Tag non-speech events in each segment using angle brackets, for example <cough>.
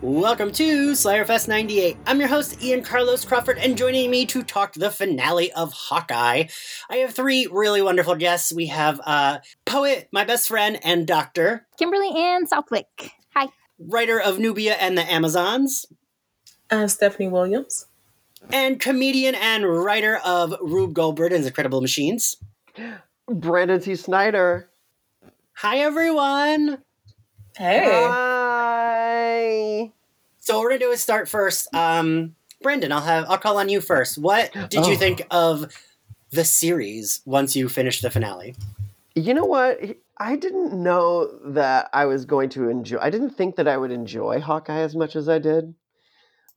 Welcome to Slayerfest 98. I'm your host, Ian Carlos Crawford, and joining me to talk the finale of Hawkeye, I have three really wonderful guests. We have uh, poet, my best friend, and doctor, Kimberly Ann Southwick. Hi. writer of Nubia and the Amazons, I'm Stephanie Williams. and comedian and writer of Rube Goldberg and his Incredible Machines. Brandon T. Snyder. Hi, everyone. Hey. Hi. So what we're gonna do is start first. Um, Brandon, I'll have I'll call on you first. What did you Oh. think of the series once you finished the finale? You know what? I didn't know that I was going to enjoy. I didn't think that I would enjoy Hawkeye as much as I did.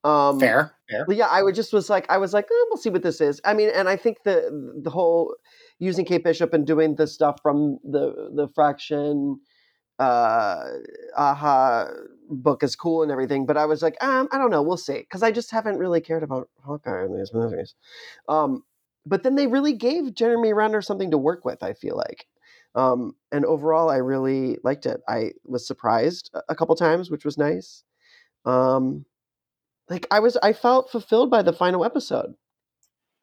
Um, Fair, fair. Yeah, I would just was like, I was like, eh, we'll see what this is. I mean, and I think the the whole using Kate Bishop and doing the stuff from the the Fraction, uh, Aja book is cool and everything. But I was like, um, I don't know, we'll see, because I just haven't really cared about Hawkeye in these movies. Um, but then they really gave Jeremy Renner something to work with. I feel like. Um, and overall, I really liked it. I was surprised a- a couple times, which was nice. Um, like I was, I felt fulfilled by the final episode.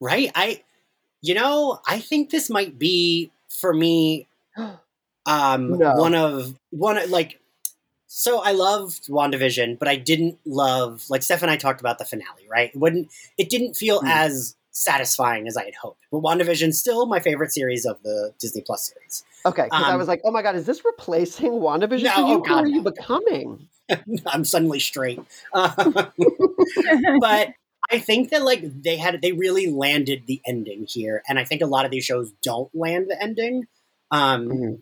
Right? I you know, I think this might be for me <gasps> <gasps> um No. one of one like so I loved WandaVision, but I didn't love like Steph and I talked about the finale, right? It wouldn't it didn't feel Mm. as satisfying as I had hoped. But WandaVision still my favorite series of the Disney Plus series. Okay, because I Um, was like, oh my god, is this replacing WandaVision No, for you? oh Who God, are you no. becoming? <laughs> I'm suddenly straight. Uh, <laughs> but I think that like they had they really landed the ending here, and I think a lot of these shows don't land the ending. Um, Mhm.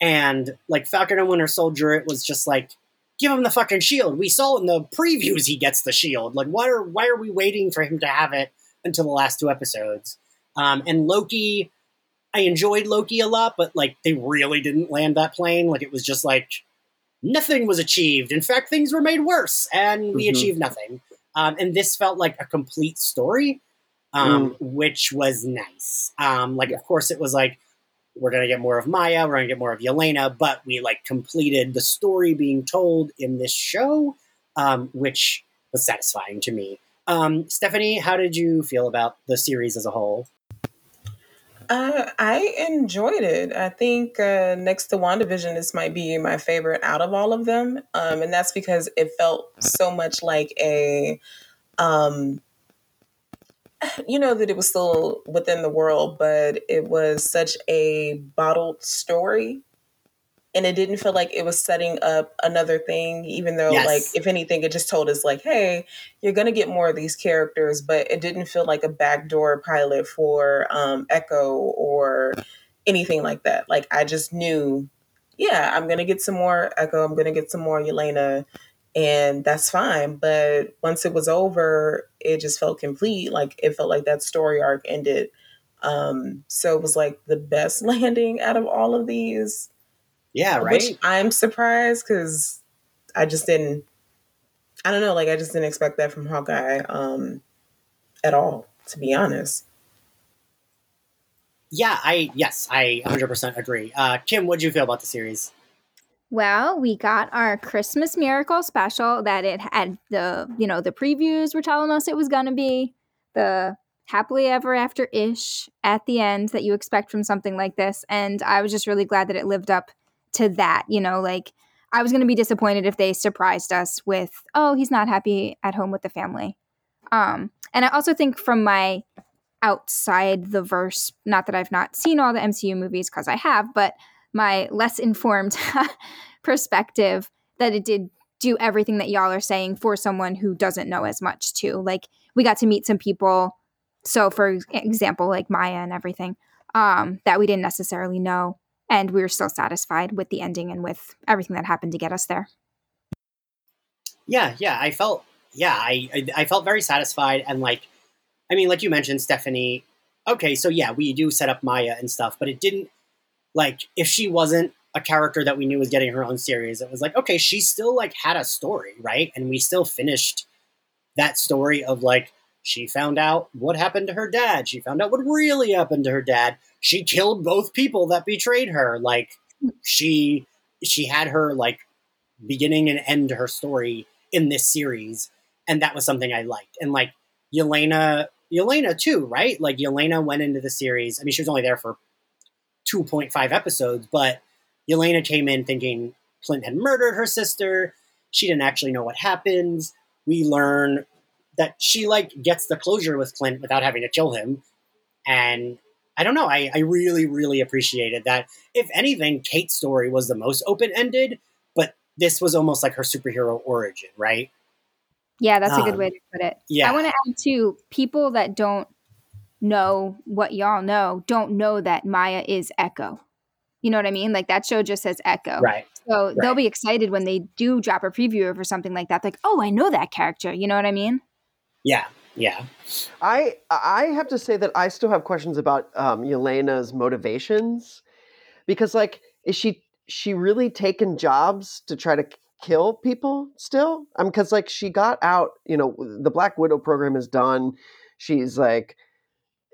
And like Falcon and Winter Soldier, it was just like give him the fucking shield. We saw in the previews he gets the shield. Like why are why are we waiting for him to have it until the last two episodes? Um, and Loki, I enjoyed Loki a lot, but like they really didn't land that plane. Like it was just like nothing was achieved. In fact, things were made worse, and we Mhm. achieved nothing. Um, and this felt like a complete story, um, which was nice. Um, like, of course, it was like we're gonna get more of Maya, we're gonna get more of Yelena, but we like completed the story being told in this show, um, which was satisfying to me. Um, Stephanie, how did you feel about the series as a whole? Uh, I enjoyed it. I think uh, next to WandaVision, this might be my favorite out of all of them. Um, and that's because it felt so much like a, um, you know, that it was still within the world, but it was such a bottled story. And it didn't feel like it was setting up another thing, even though, Yes. like, if anything, it just told us, like, hey, you're going to get more of these characters, but it didn't feel like a backdoor pilot for um, Echo or anything like that. Like, I just knew, yeah, I'm going to get some more Echo, I'm going to get some more Yelena, and that's fine. But once it was over, it just felt complete. Like, it felt like that story arc ended. Um, so it was like the best <laughs> landing out of all of these Yeah, right. which I'm surprised because I just didn't. I don't know. Like I just didn't expect that from Hawkeye um, at all. To be honest. yeah, I yes, I 100% agree. Uh, Kim, what did you feel about the series? Well, we got our Christmas miracle special that it had the, you know, the previews were telling us it was going to be the happily ever after ish at the end that you expect from something like this. And I was just really glad that it lived up to that. You know, like I was going to be disappointed if they surprised us with, oh, he's not happy at home with the family. Um, and I also think from my outside the verse, not that I've not seen all the MCU movies because I have, but my less informed <laughs> perspective that it did do everything that y'all are saying for someone who doesn't know as much too like we got to meet some people so for example like maya and everything um, that we didn't necessarily know and we were still satisfied with the ending and with everything that happened to get us there Yeah, yeah, I felt yeah, I I, I felt very satisfied and like I mean, like you mentioned, Stephanie. Okay, so yeah, we do set up Maya and stuff, but it didn't like if she wasn't a character that we knew was getting her own series, it was like okay, she still like had a story, right? And we still finished that story of like she found out what happened to her dad. She found out what really happened to her dad. She killed both people that betrayed her. Like she she had her like beginning and end to her story in this series, and that was something I liked. And like Yelena, Yelena too, right? Like Yelena went into the series. I mean, she was only there for two point five episodes, but Yelena came in thinking Clint had murdered her sister. She didn't actually know what happens. We learn that she like gets the closure with Clint without having to kill him. And I don't know, I, I really, really appreciated that. If anything, Kate's story was the most open ended, but this was almost like her superhero origin, right? Yeah, that's a good Um, way to put it. yeah. I want to add too, people that don't know what y'all know don't know that Maya is Echo. You know what I mean? Like that show just says Echo. Right. So they'll be excited when they do drop a preview of or something like that. Like, oh, I know that character. You know what I mean? Yeah. Yeah. I I have to say that I still have questions about um, Yelena's motivations because like is she she really taking jobs to try to kill people still? Um, because like she got out, you know, the Black Widow program is done. She's like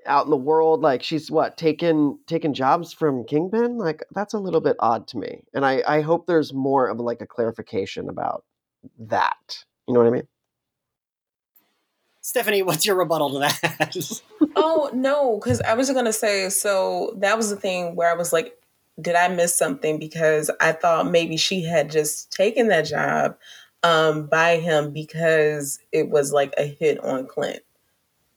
out in the world, like she's what taking taking jobs from Kingpin. Like that's a little bit odd to me, and I I hope there's more of like a clarification about that. You know what I mean? Stephanie, what's your rebuttal to that? <laughs> Oh no, because I was gonna say so that was the thing where I was like, did I miss something? Because I thought maybe she had just taken that job um, by him because it was like a hit on Clint,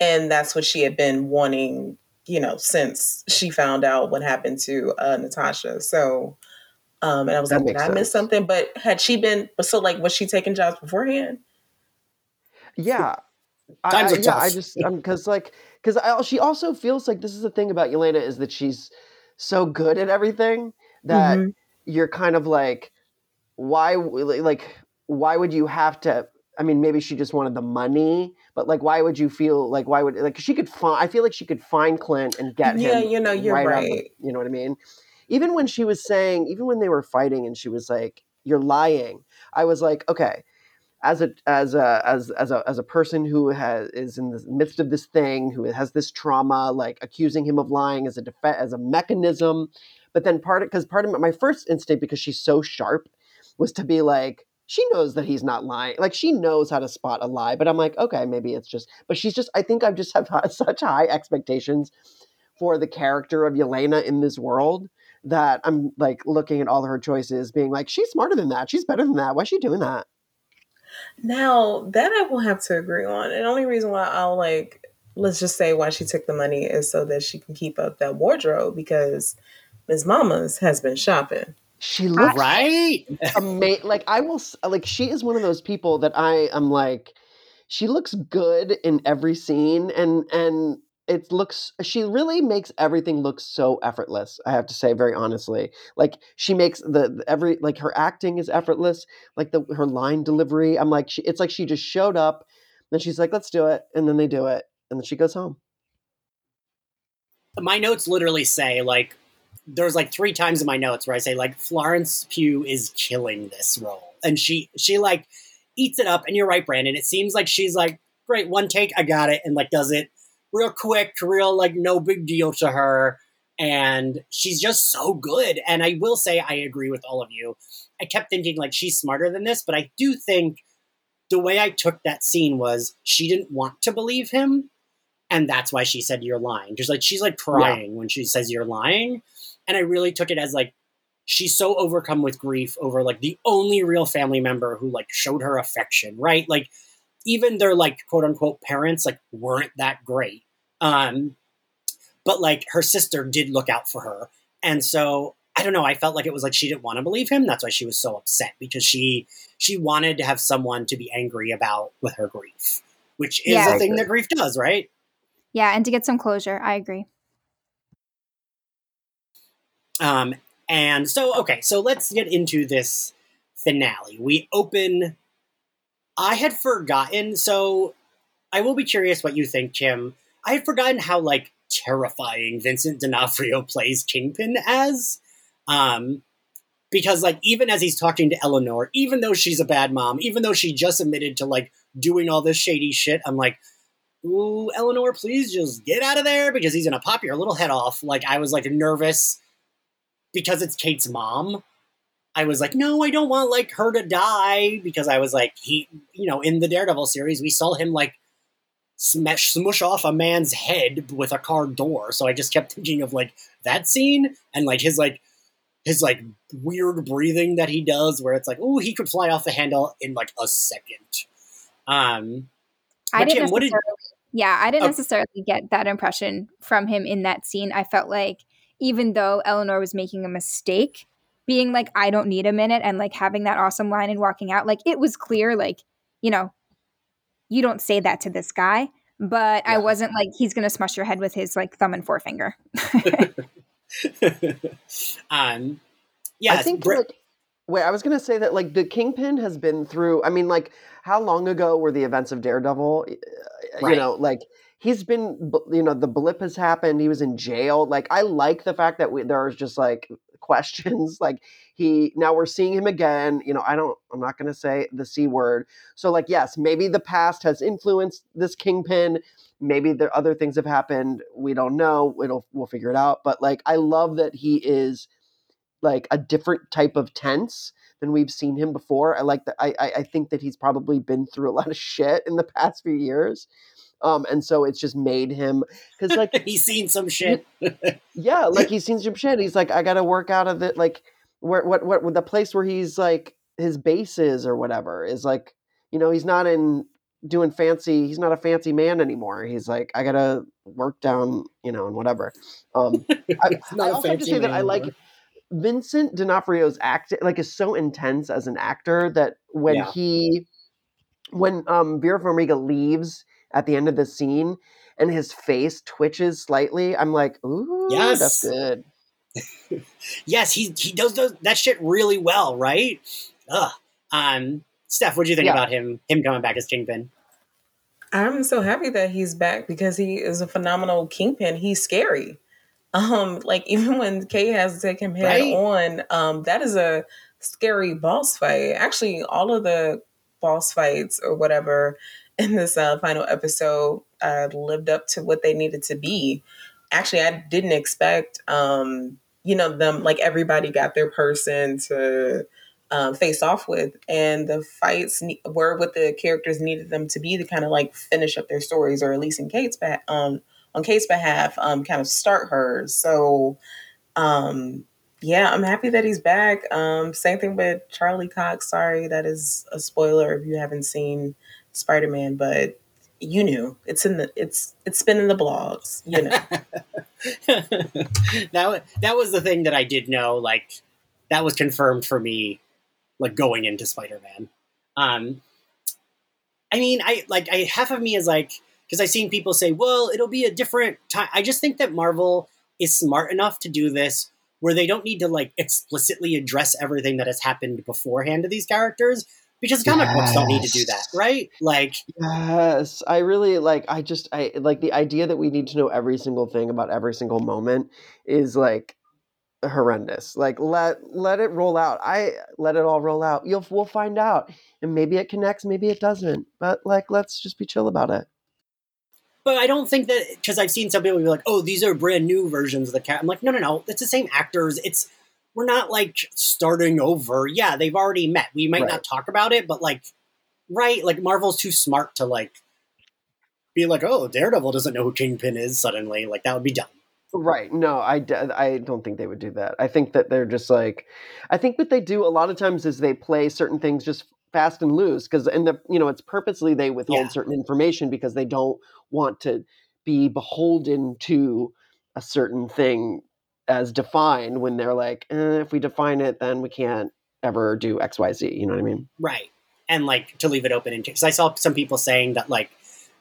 and that's what she had been wanting, you know, since she found out what happened to uh, Natasha. So, um, and I was That like, did makes I miss something? But had she been so like, was she taking jobs beforehand? Yeah. I, Times I- are yeah, I just because like because she also feels like this is the thing about Yelena is that she's so good at everything that Mhm. you're kind of like why like why would you have to I mean maybe she just wanted the money but like why would you feel like why would like she could find I feel like she could find Clint and get Yeah, him Yeah, you know, you're right, the- you know what I mean? Even when she was saying even when they were fighting and she was like you're lying I was like okay as a as a as as a as a person who has is in the midst of this thing who has this trauma like accusing him of lying as a def- as a mechanism but then part of because part of my, my first instinct because she's so sharp was to be like she knows that he's not lying like she knows how to spot a lie but i'm like okay maybe it's just but she's just i think i've just have <laughs> such high expectations for the character of Yelena in this world that i'm like looking at all her choices being like she's smarter than that she's better than that why's she doing that Now that I will have to agree on. And the only reason why I'll like let's just say why she took the money is so that she can keep up that wardrobe because Ms. Mamas has been shopping. She looks right? ama- like I will like she is one of those people that I am like she looks good in every scene and and it looks she really makes everything look so effortless I have to say very honestly. Like she makes the, the- every like her acting is effortless like the her line delivery I'm like she, it's like she just showed up and she's like let's do it and then they do it and then she goes home. My notes literally say like there's like three times in my notes where I say like Florence Pugh is killing this role, and she she like eats it up. And you're right, Brandon. It seems like she's like, great, one take, I got it, and like does it real quick, real like no big deal to her, and she's just so good. And I will say I agree with all of you. I kept thinking like she's smarter than this, but I do think the way I took that scene was she didn't want to believe him and that's why she said you're lying because like she's like crying when she says you're lying and i really took it as like she's so overcome with grief over like the only real family member who like showed her affection right? Like even their like quote unquote parents like weren't that great. Um but like her sister did look out for her. And so i don't know i felt like it was like she didn't want to believe him. That's why she was so upset because she she wanted to have someone to be angry about with her grief which is Yeah. a thing that grief does right? Yeah, and to get some closure, I agree. Um, and so, okay, so let's get into this finale. We open. I had forgotten, so I will be curious what you think, Kim. I had forgotten how like terrifying Vincent D'Onofrio plays Kingpin as. Um, because like even as he's talking to Eleanor, even though she's a bad mom, even though she just admitted to like doing all this shady shit, I'm like, ooh, Eleanor, please just get out of there because he's gonna pop your little head off. Like I was like nervous because it's Kate's mom. I was like, no, I don't want like her to die because I was like, he, you know, in the Daredevil series, we saw him like smash smush off a man's head with a car door. So I just kept thinking of like that scene and like his like his like weird breathing that he does, where it's like, oh, he could fly off the handle in like a second. Um, I didn't Kim, what did- yeah, I didn't Oh. necessarily get that impression from him in that scene. I felt like even though Eleanor was making a mistake, being like, I don't need a minute and like having that awesome line and walking out, like it was clear, like, you know, you don't say that to this guy. But I wasn't like, he's going to smush your head with his like thumb and forefinger. <laughs> um, yeah, I think like wait, I was gonna say that like the Kingpin has been through. I mean, like how long ago were the events of Daredevil? Uh, You know, like he's been. You know, the blip has happened. He was in jail. Like I like the fact that we, there's just like <laughs> questions. Like he now we're seeing him again. You know, I don't. I'm not gonna say the c word. So like yes, maybe the past has influenced this Kingpin. Maybe the other things have happened. We don't know. It'll we'll figure it out. But like I love that he is like a different type of tense than we've seen him before. I like that. I I think that he's probably been through a lot of <laughs> shit in the past few years, um, and so it's just made him because like <laughs> he's seen some shit. <laughs> yeah, like he's seen some shit. He's like, I got to work out of it. Like where what what the place where he's like his base is or whatever is like you know he's not in doing fancy. He's not a fancy man anymore. He's like I got to work down you know and whatever. Um, I, <laughs> I also have to say that I like anymore. Vincent D'Onofrio's act like is so intense as an actor that when Yeah. he when um Vera Farmiga leaves at the end of the scene and his face twitches slightly, I'm like, ooh, Yes. that's good. <laughs> yes, he he does those, that shit really well, right? Ugh. Um, Steph, what do you think Yeah. about him him coming back as Kingpin? I'm so happy that he's back because he is a phenomenal kingpin. He's scary. <laughs> Um, like even when Kate has to take him head Right. on, um, that is a scary boss fight. Actually, all of the boss fights or whatever in this uh, final episode uh, lived up to what they needed to be. Actually, I didn't expect, um, you know, them like everybody got their person to um, face off with, and the fights ne- were what the characters needed them to be to kind of like finish up their stories, or at least in Kate's back um, on Kate's behalf, um, kind of start hers. So, um, yeah, I'm happy that he's back. Um, same thing with Charlie Cox. Sorry, that is a spoiler if you haven't seen Spider Man, but you knew it's in the it's it's been in the blogs. You know, <laughs> <laughs> that that was the thing that I did know. Like that was confirmed for me, like going into Spider Man. Um, I mean, I like I half of me is like because I've seen people say, well, it'll be a different time. I just think that Marvel is smart enough to do this where they don't need to like explicitly address everything that has happened beforehand to these characters because comic books don't need to do that, right? Like, Yes, I really like. I just I like the idea that we need to know every single thing about every single moment is like horrendous. Like let let it roll out. I let it all roll out. You'll we'll find out, and maybe it connects, maybe it doesn't. But like, let's just be chill about it. But I don't think that because I've seen some people be like, "Oh, these are brand new versions of the cat." I'm like, no, no, no. It's the same actors. It's we're not like starting over. Yeah, they've already met. We might Right. not talk about it, but like, right? Like Marvel's too smart to like be like, "Oh, Daredevil doesn't know who Kingpin is." Suddenly, like that would be dumb. Right. No, I, d- I don't think they would do that. I think that they're just like, I think what they do a lot of times is they play certain things just fast and loose because, and the, you know, it's purposely they withhold Yeah. certain information because they don't want to be beholden to a certain thing as defined when they're like, eh, if we define it, then we can't ever do X, Y, Z. You know what I mean? Right. And like to leave it open because I saw some people saying that like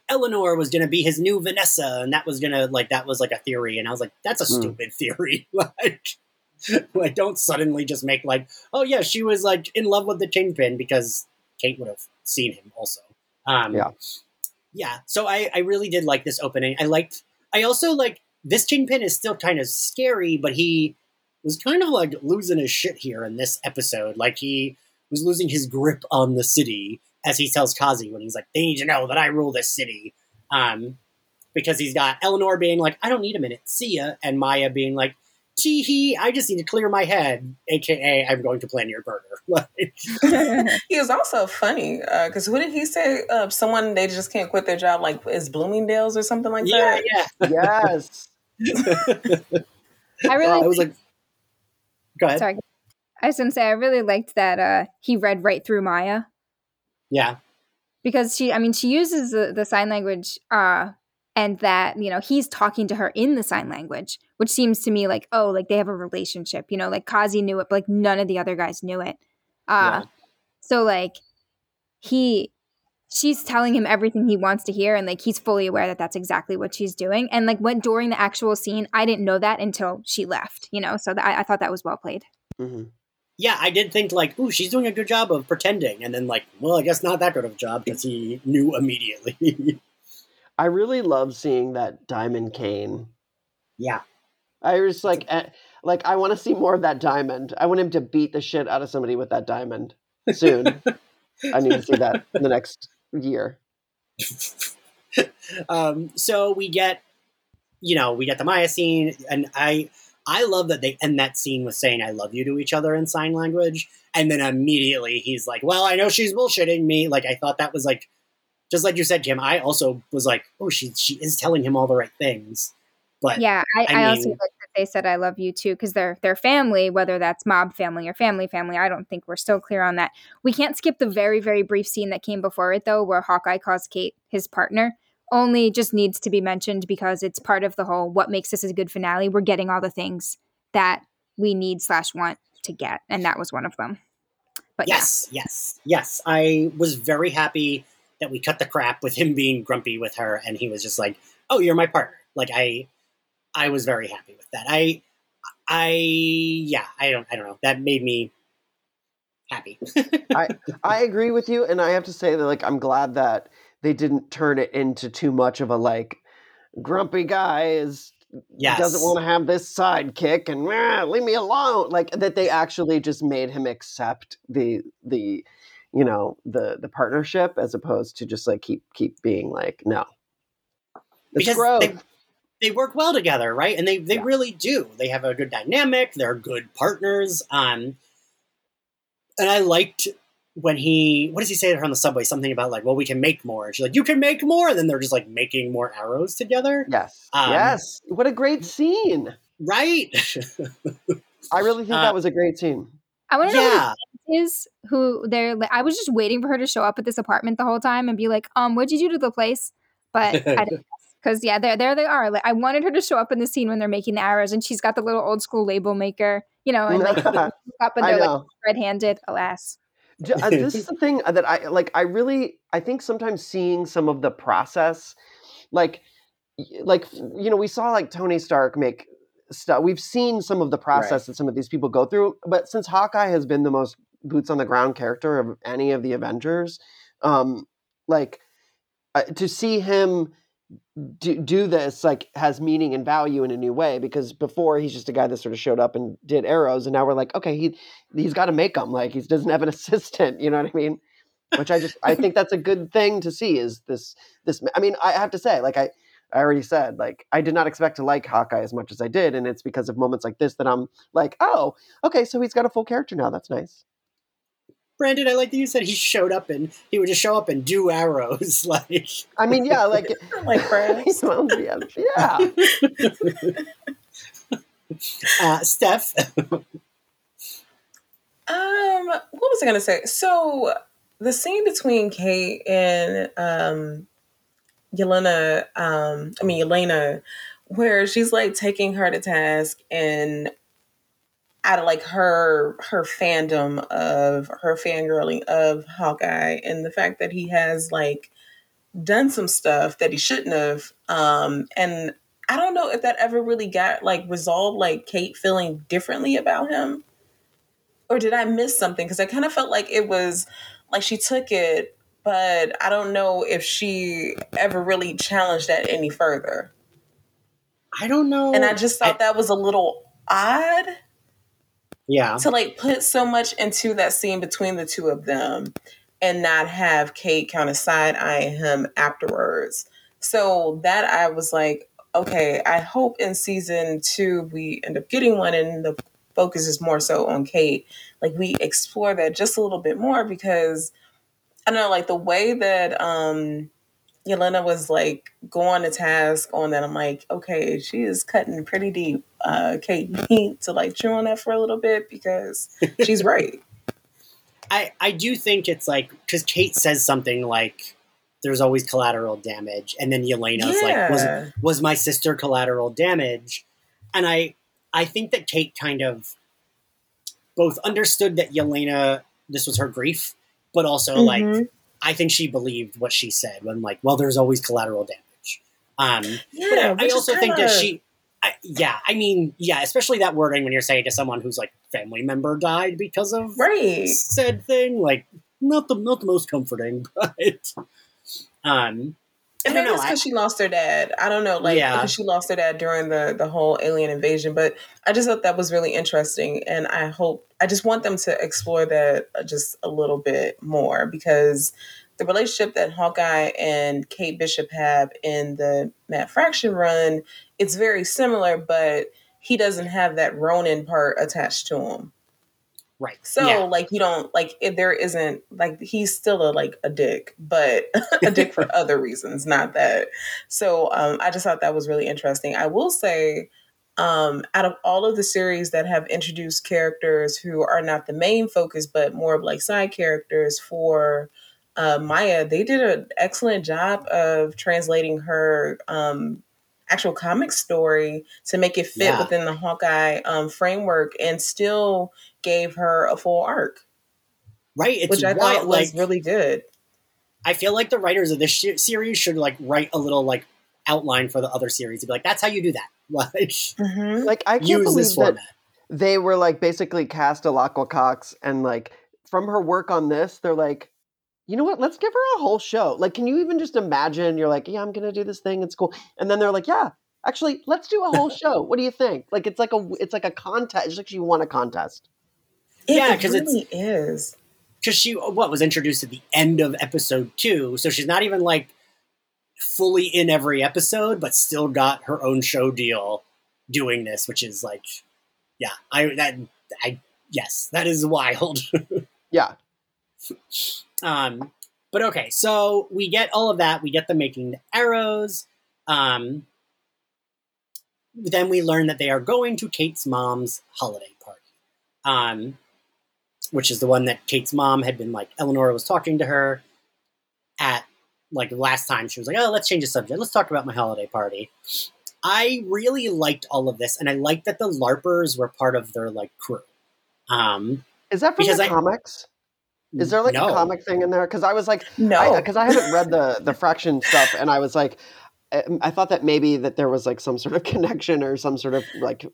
Eleanor was going to be his new Vanessa and that was going to like that was like a theory and I was like that's a Hmm. stupid theory <laughs> like like don't suddenly just make like oh yeah she was like in love with the Kingpin because Kate would have seen him also. Um Yeah. Yeah, so I I really did like this opening. I liked I also like this Kingpin is still kind of scary but he was kind of like losing his shit here in this episode. Like he was losing his grip on the city, as he tells Kazi when he's like, "They need to know that I rule this city," um, because he's got Eleanor being like, "I don't need a minute, see ya," and Maya being like, tee hee, I just need to clear my head, aka I'm going to plan your murder. <laughs> <laughs> He was also funny because who did he say? Uh, someone they just can't quit their job, like is Bloomingdale's or something like yeah, that. yeah. yes. I really I was like, go ahead. sorry. I was gonna say I really liked that uh, he read right through Maya Yeah, because she, I mean, she uses the, the sign language, uh, and that you know he's talking to her in the sign language, which seems to me like oh, like they have a relationship. You know, like Kazi knew it, but like none of the other guys knew it. Uh, Yeah. So like he, she's telling him everything he wants to hear, and like he's fully aware that that's exactly what she's doing. And like when during the actual scene, I didn't know that until she left. You know, so that, I, I thought that was well played. hmm yeah. I did think like, ooh, she's doing a good job of pretending, and then like, well, I guess not that good of a job because he knew immediately. <laughs> I really love seeing that diamond cane. yeah, I was like, eh, like I want to see more of that diamond. I want him to beat the shit out of somebody with that diamond soon. <laughs> I need to see that in the next year. <laughs> um, so we get, you know, we get the Maya scene, and I, I love that they end that scene with saying "I love you" to each other in sign language, and then immediately he's like, "Well, I know she's bullshitting me." Like I thought that was like, just like you said, Kim. I also was like, "Oh, she she is telling him all the right things," but Yeah, I, I I, also mean- like that they said I love you too because they're they're family, whether that's mob family or family family. I don't think we're still clear on that. We can't skip the very very brief scene that came before it though, where Hawkeye calls Kate his partner. Only just needs to be mentioned because it's part of the whole what makes this a good finale. We're getting all the things that we need slash want to get, and that was one of them. But yes, yes, yes. I was very happy that we cut the crap with him being grumpy with her, and he was just like, "Oh, you're my partner." Like I, I was very happy with that. I, I, yeah, I don't, I don't know. That made me happy. <laughs> I I agree with you, and I have to say that like I'm glad that they didn't turn it into too much of a like grumpy guy is yes, doesn't want to have this sidekick and "Ah, leave me alone. Like that they actually just made him accept the the you know the the partnership as opposed to just like keep keep being like no. It's because growth. they, they work well together, right? And they they Yeah. really do. They have a good dynamic. They're good partners. Um, and I liked when he what does he say to her on the subway? Something about like, well, we can make more. And she's like, you can make more. And then they're just like making more arrows together, yes. Um, yes. What a great scene. right? <laughs> I really think Uh, that was a great scene. I want to know yeah, who is who they're. Like, I was just waiting for her to show up at this apartment the whole time and be like, "Um, what'd you do to the place?" But I <laughs> didn't. Because yeah, there there they are. Like I wanted her to show up in the scene when they're making the arrows, and she's got the little old school label maker, you know, and like <laughs> up and they're like red handed. Alas, uh, <laughs> this is the thing that I like. I really, I think sometimes seeing some of the process, like, like you know, we saw like Tony Stark make stuff. We've seen some of the process that some of these people go through, but since Hawkeye has been the most boots on the ground character of any of the Avengers, um, like uh, to see him do, do this like has meaning and value in a new way because before he's just a guy that sort of showed up and did arrows and now we're like okay he he's got to make them like he doesn't have an <laughs> assistant you know what i mean? Which i just i think that's a good thing to see is this this i mean i have to say like i i already said like i did not expect to like hawkeye as much as i did and it's because of moments like this that i'm like oh okay so he's got a full character now that's nice Brandon, I like that you said he showed up and he would just show up and do arrows. <laughs> like, i mean yeah like <laughs> like crabs. <laughs> well, yeah, yeah uh, Steph, Um, what was I gonna say? So the scene between Kate and um Yelena, um, I mean Elena, where she's like taking her to task and out of like her her fandom of her fangirling of Hawkeye and the fact that he has like done some stuff that he shouldn't have. Um and I don't know if that ever really got like resolved like Kate feeling differently about him or did I miss something? Because I kind of felt like it was like she took it, but I don't know if she ever really challenged that any further. I don't know. And I just thought that was a little odd yeah, to like put so much into that scene between the two of them and not have Kate kind of side eye him afterwards. So that I was like, okay, I hope in season two we end up getting one and the focus is more so on Kate. Like we explore that just a little bit more because I don't know, like the way that um Yelena was like going to task on that. I'm like, okay, she is cutting pretty deep. Uh, Kate, <laughs> you need to like chew on that for a little bit because she's right. <laughs> I I do think it's like because Kate says something like, "There's always collateral damage," and then Yelena's like, "Was was my sister collateral damage?" And I I think that Kate kind of both understood that Yelena this was her grief, but also like Mhm. I think she believed what she said when like, "Well, there's always collateral damage." Um, but yeah, I, I also think that she, I, yeah, I mean, yeah, especially that wording when you're saying to someone who's like family member died because of right. said thing, like not the not the most comforting, <laughs> but um, I And don't maybe know. it's because she lost her dad. I don't know, like Yeah. because she lost her dad during the the whole alien invasion. But I just thought that was really interesting, and I hope I just want them to explore that uh, just a little bit more because the relationship that Hawkeye and Kate Bishop have in the Matt Fraction run, it's very similar, but he doesn't have that Ronin part attached to him. Right. So yeah. like you don't like if there isn't like he's still a like a dick, but <laughs> a <laughs> dick for other reasons, not that. So um I just thought that was really interesting. I will say um out of all of the series that have introduced characters who are not the main focus but more of like side characters for uh, Maya, they did an excellent job of translating her um actual comic story to make it fit Yeah. within the Hawkeye um, framework and still gave her a full arc, right. It's which I why, thought was like really good. I feel like the writers of this sh- series should like write a little like outline for the other series to be like, that's how you do that. <laughs> Like Mm-hmm. Like I can't use believe this that format. they were like basically cast Alaqua Cox and like from her work on this, they're like, you know what? Let's give her a whole show. Like, can you even just imagine? You're like, yeah, I'm gonna do this thing. It's cool. And then they're like, yeah, actually, let's do a whole <laughs> show. What do you think? Like, it's like a it's like a contest. It's like you won a contest. Yeah, because really is. because she what was introduced at the end of episode two, so she's not even like fully in every episode, but still got her own show deal doing this, which is like, yeah, I that I yes, that is wild. <laughs> Yeah. um, but okay, so we get all of that. We get them making the arrows. Um, then we learn that they are going to Kate's mom's holiday party. Um, which is the one that Kate's mom had been like Eleanor was talking to her at like last time she was like, "Oh, let's change the subject. Let's talk about my holiday party." I really liked all of this, and I liked that the LARPers were part of their like crew. Um, Is that from the I- comics? Is there like no. a comic thing in there? Because I was like, No, because I, haven't read the the Fraction stuff, and I was like, I, I thought that maybe that there was like some sort of <laughs> connection or some sort of like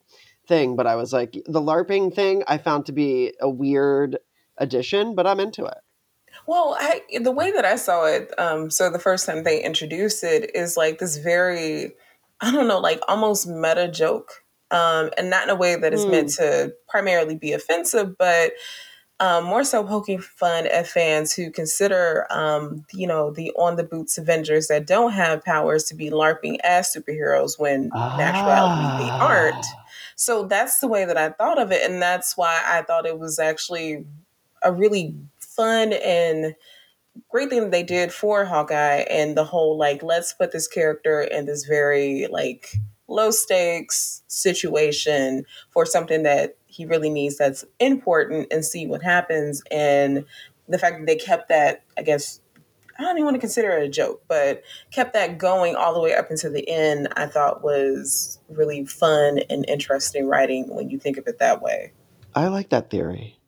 thing, but I was like, the LARPing thing I found to be a weird addition, but I'm into it. Well, I, the way that I saw it, um, so the first time they introduced it is like this very, I don't know, like almost meta joke, um, and not in a way that is meant to primarily be offensive, but um, more so poking fun at fans who consider, um, you know, the on the boots Avengers that don't have powers to be LARPing as superheroes when actuality they aren't. So that's the way that I thought of it. And that's why I thought it was actually a really fun and great thing that they did for Hawkeye and the whole like, let's put this character in this very like low stakes situation for something that he really needs that's important and see what happens. And the fact that they kept that, I guess, I don't even want to consider it a joke, but kept that going all the way up until the end, I thought was really fun and interesting writing when you think of it that way. I like that theory.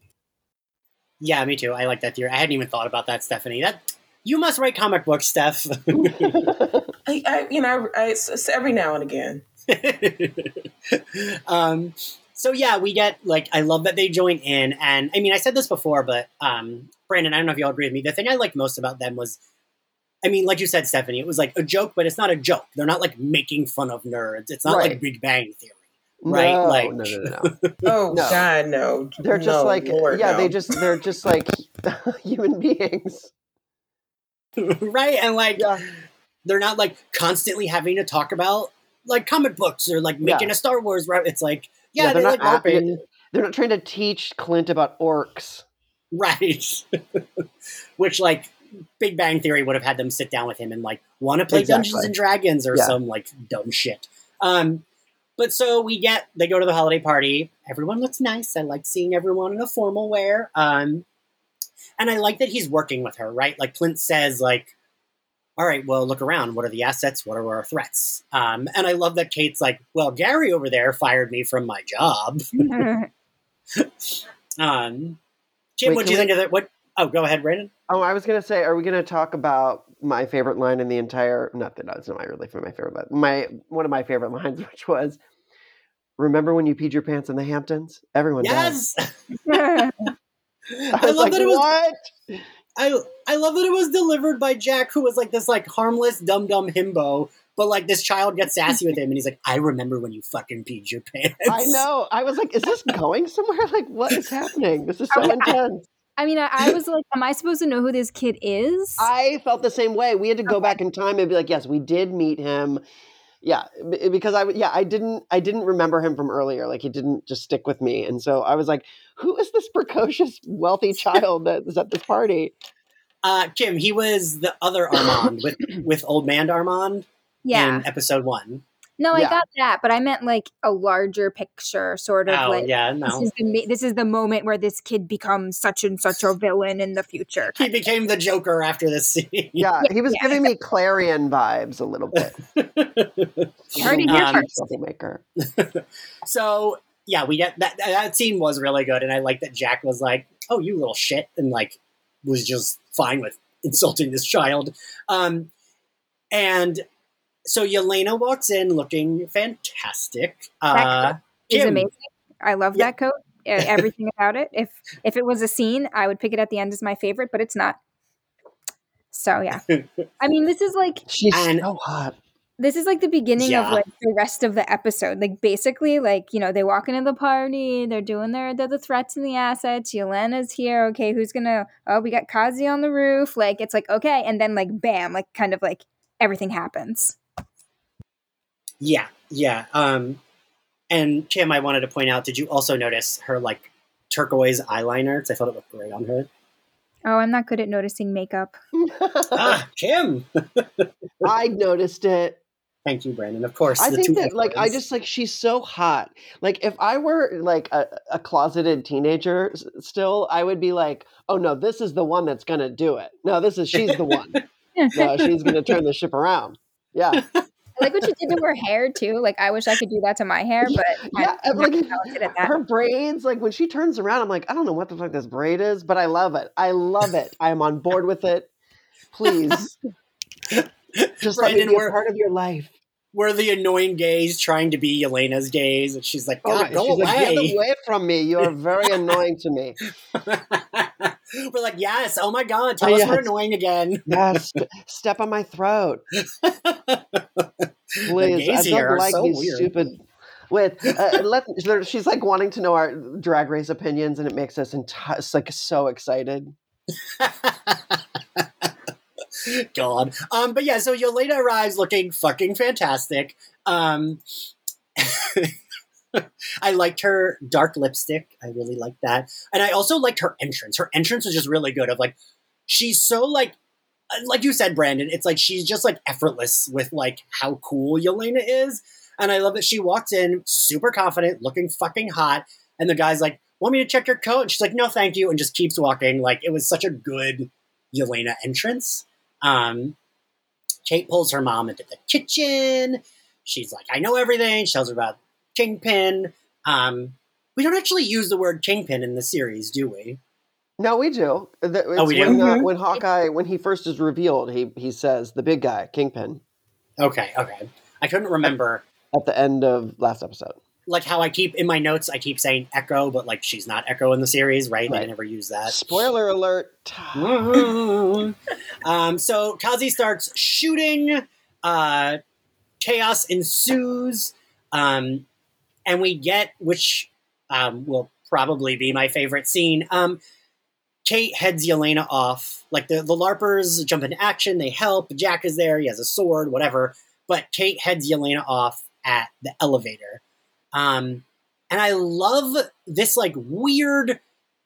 Yeah, me too. I like that theory. I hadn't even thought about that, Stephanie. That you must write comic books, Steph. <laughs> I, I you know, I, I, it's, it's every now and again. <laughs> um, so yeah, we get like I love that they join in, and I mean I said this before, but um, Brandon, I don't know if you all agree with me. The thing I liked most about them was, I mean, like you said, Stephanie, it was like a joke, but it's not a joke. They're not like making fun of nerds. It's not like Big Bang Theory, Right, No, like- no, no, no, no. <laughs> Oh No. God, no! They're just No, like, Lord, yeah, no. they just they're just like <laughs> human beings. <laughs> right? And like Yeah. they're not like constantly having to talk about like comic books or like making Yeah. a Star Wars. Re-. It's like yeah, Yeah, they they're like not a- LARPing, They're not trying to teach Clint about orcs. right? <laughs> Which like Big Bang Theory would have had them sit down with him and like want to play Dungeons and Dragons or Yeah. some like dumb shit. Um, but so we get they go to the holiday party. Everyone looks nice. I like seeing everyone in a formal wear. Um, and I like that he's working with her, right? Like Clint says, like, all right, well, look around. What are the assets? What are our threats? Um, and I love that Kate's like, well, Gary over there fired me from my job. <laughs> <laughs> Um, Kim, Wait, what do you can think of that? What? Oh, go ahead, Brandon. Oh, I was gonna say, are we gonna talk about my favorite line in the entire? Not that that's not my really my favorite, but my one of my favorite lines, <laughs> which was, "Remember when you peed your pants in the Hamptons? Everyone does." I, I, love like, that it was. what? I I love that it was delivered by Jack, who was like this like harmless dumb dumb himbo. But like this child gets sassy with him, and he's like, "I remember when you fucking peed your pants." I know. I was like, is this going somewhere? <laughs> Like, what is happening? This is so Okay. intense. I mean, I, I was like, am I supposed to know who this kid is? I felt the same way. We had to go back in time and be like, yes, we did meet him. Yeah, because I yeah I didn't I didn't remember him from earlier. Like he didn't just stick with me, and so I was like, who is this <laughs> precocious wealthy child that is at this party? Uh, Kim, he was the other <coughs> Armand with with Old Man Armand yeah. in episode one. No, I Yeah. got that, but I meant like a larger picture, sort of Oh like yeah, this no, is the ma- this is the moment where this kid becomes such and such a villain in the future. he became the Joker after this scene. Yeah, <laughs> he was Yeah. giving me Clarion vibes a little bit. <laughs> You heard it here Um, first. Troublemaker. <laughs> So yeah, we get that. That scene was really good, and I like that Jack was like, "Oh, you little shit," and like was just fine with insulting this child. Um, and so Yelena walks in looking fantastic. Uh, It's Kim. amazing. I love Yeah. that coat. <laughs> Everything about it. If if it was a scene, I would pick it at the end as my favorite, but it's not. So yeah, <laughs> I mean, this is like She's And- so hot. this is like the beginning Yeah. of like the rest of the episode. Like basically, like you know, they walk into the party, they're doing their they're the threats and the assets. Yelena's here. Okay, who's gonna? Oh, we got Kazi on the roof. Like it's like okay, and then like bam, like kind of like everything happens. Yeah, yeah. Um, and Kim, I wanted to point out, did you also notice her like turquoise eyeliner? 'Cause I thought it looked great on her. Oh, I'm not good at noticing makeup. <laughs> ah, Kim. <laughs> I noticed it. Thank you, Brandon. Of course. I think two that like I just like she's so hot. Like if I were like a, a closeted teenager s- still, I would be like, "Oh no, this is the one that's going to do it. No, this is she's the one. <laughs> no, she's going to turn the ship around." Yeah. I like what she did to her hair too. Like I wish I could do that to my hair, but Yeah, I'm like talented at that. her braids, like when she turns around, I'm like, I don't know what the fuck this braid is, but I love it. I love it. I am on board with it. Please, <laughs> just let me Brandon, be a we're- part of your life. we're the annoying gays trying to be Elena's gays, and she's like, Oh God, my- go she's like, get away. away from me. You are very annoying to me. <laughs> <laughs> we're like, yes, oh my God, tell Oh, us we're annoying again. <laughs> Yes, st- step on my throat. <laughs> Please, I don't like so these weird. stupid. With uh, let, she's like wanting to know our drag race opinions, and it makes us enti- like so excited. God. Um, but yeah, so Yelena arrives looking fucking fantastic. Um, <laughs> I liked her dark lipstick. I really liked that. And I also liked her entrance. Her entrance was just really good of like she's so like uh, like you said, Brandon, it's like she's just like effortless with like how cool Yelena is. And I love that she walks in super confident, looking fucking hot, and the guy's like, Want me to check your coat? And she's like, No, thank you, and just keeps walking. Like it was such a good Yelena entrance. Um, Kate pulls her mom into the kitchen. She's like, I know everything. She tells her about Kingpin. Um, we don't actually use the word Kingpin in the series, do we? No, we do. The- It's Oh, we do? when, uh, Mhm. when Hawkeye, when he first is revealed, he he says the big guy, Kingpin, Okay, okay. I couldn't remember. at the end of last episode. Like how I keep in my notes, I keep saying Echo, but like she's not Echo in the series, right? I never use that. Spoiler alert. <laughs> um, so Kazi starts shooting. Uh, chaos ensues. Um, and we get, which um, will probably be my favorite scene. Um, Kate heads Yelena off. Like the, the LARPers jump into action, they help. Jack is there, he has a sword, whatever. But Kate heads Yelena off at the elevator. Um, and I love this like weird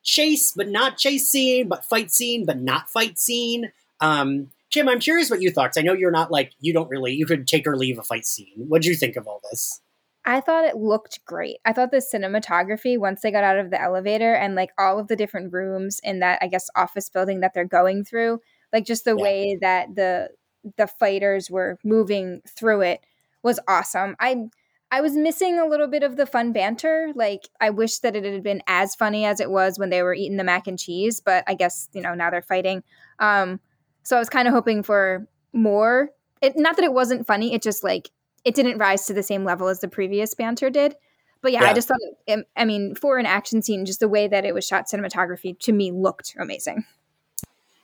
chase, but not chase scene, but fight scene, but not fight scene. Um, Kim, I'm curious what you thought. I know you're not like you don't really you could take or leave a fight scene. What'd you think of all this? I thought it looked great. I thought the cinematography once they got out of the elevator and like all of the different rooms in that I guess office building that they're going through, like just the Yeah. way that the the fighters were moving through it was awesome. I I was missing a little bit of the fun banter. Like I wish that it had been as funny as it was when they were eating the mac and cheese, but I guess, you know, now they're fighting. Um so I was kind of hoping for more. It not that it wasn't funny, it just like it didn't rise to the same level as the previous banter did. But yeah, Yeah. I just thought, it, I mean, for an action scene, just the way that it was shot, cinematography to me looked amazing.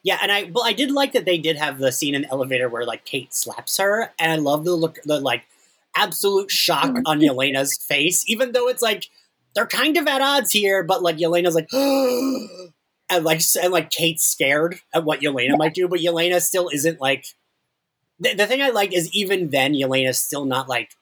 Yeah, and I well, I did like that they did have the scene in the elevator where like Kate slaps her, and I love the look, the like absolute shock mm-hmm. on Yelena's face, even though it's like they're kind of at odds here, but like Yelena's like, <gasps> and like and like Kate's scared at what Yelena might do, but Yelena still isn't like. The, the thing I like is even then Yelena's still not like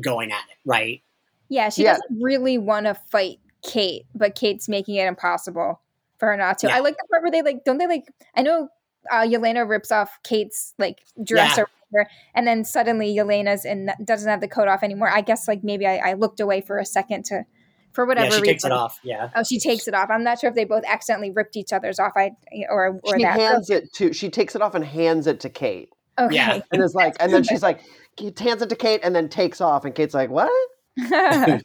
going at it, right? Yeah, she Yeah. doesn't really want to fight Kate, but Kate's making it impossible for her not to. Yeah. I like the part where they like, don't they like? I know uh, Yelena rips off Kate's like dress Yeah. or whatever, and then suddenly Yelena's and doesn't have the coat off anymore. I guess like maybe I, I looked away for a second to, for whatever yeah, she reason. takes it off. Yeah, Oh, she takes it off. I'm not sure if they both accidentally ripped each other's off. I or or She that. hands it to. She takes it off and hands it to Kate, okay. Yeah. and is like, and then <laughs> she's like, Kate hands it to Kate, and then takes off, and Kate's like, "What?" <laughs>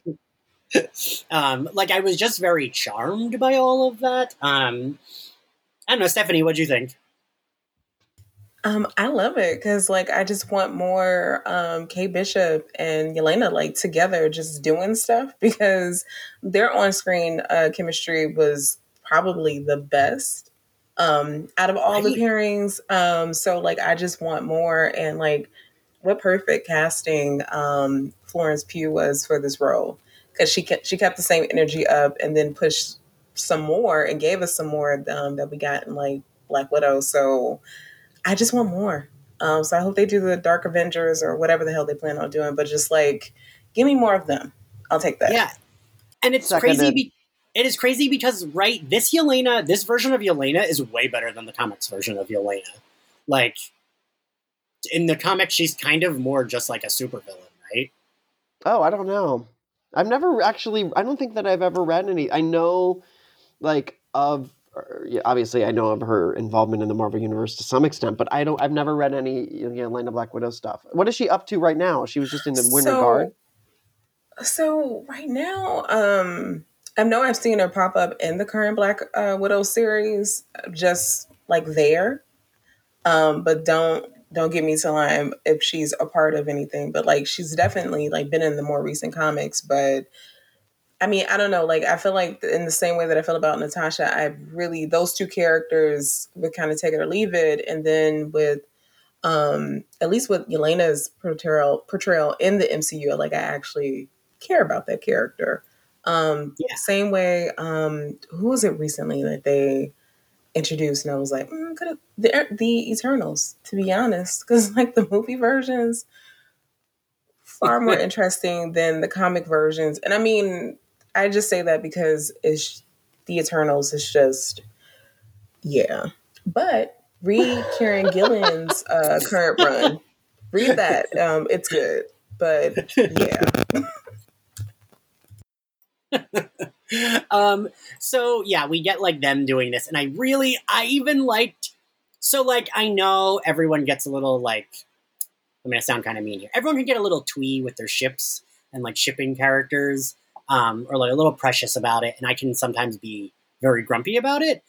um, like I was just very charmed by all of that. Um, I don't know, Stephanie, what'd you think? Um, I love it because like I just want more um Kate Bishop and Yelena like together just doing stuff because their on screen uh chemistry was probably the best um out of all the pairings. Um so like I just want more and like what perfect casting um Florence Pugh was for this role because she kept she kept the same energy up and then pushed some more and gave us some more um, that we got in like Black Widow. So I just want more. Um, so I hope they do the Dark Avengers or whatever the hell they plan on doing. But just like, give me more of them. I'll take that. Yeah, and it's Seconded. crazy. Be- it is crazy because right, this Yelena, this version of Yelena is way better than the comics version of Yelena. Like in the comics, she's kind of more just like a supervillain, right? Oh, I don't know. I've never actually. I don't think that I've ever read any. I know, like of. Obviously, I know of her involvement in the Marvel universe to some extent, but I don't. I've never read any you know, Yelena Black Widow stuff. What is she up to right now? She was just in the Winter So- Guard. So right now, um, I know I've seen her pop up in the current Black uh, Widow series, just like there. Um, but don't don't get me to I'm if she's a part of anything. But like she's definitely like been in the more recent comics. But I mean, I don't know. Like I feel like in the same way that I feel about Natasha, I really those two characters would kind of take it or leave it. And then with um at least with Yelena's portrayal portrayal in the MCU, like I actually care about that character. Um Yeah. same way, um who was it recently that they introduced and I was like, mm, could the the Eternals, to be honest. Because <laughs> like the movie versions far more <laughs> interesting than the comic versions. And I mean, I just say that because it's the Eternals is just yeah. But read Kieron Gillen's uh, current run. Read that. <laughs> Um, it's good. But yeah. <laughs> um so yeah we get like them doing this and i really i even liked so like i know everyone gets a little like i'm gonna sound kind of mean here. Everyone can get a little twee with their ships and like shipping characters um or like a little precious about it and i can sometimes be very grumpy about it.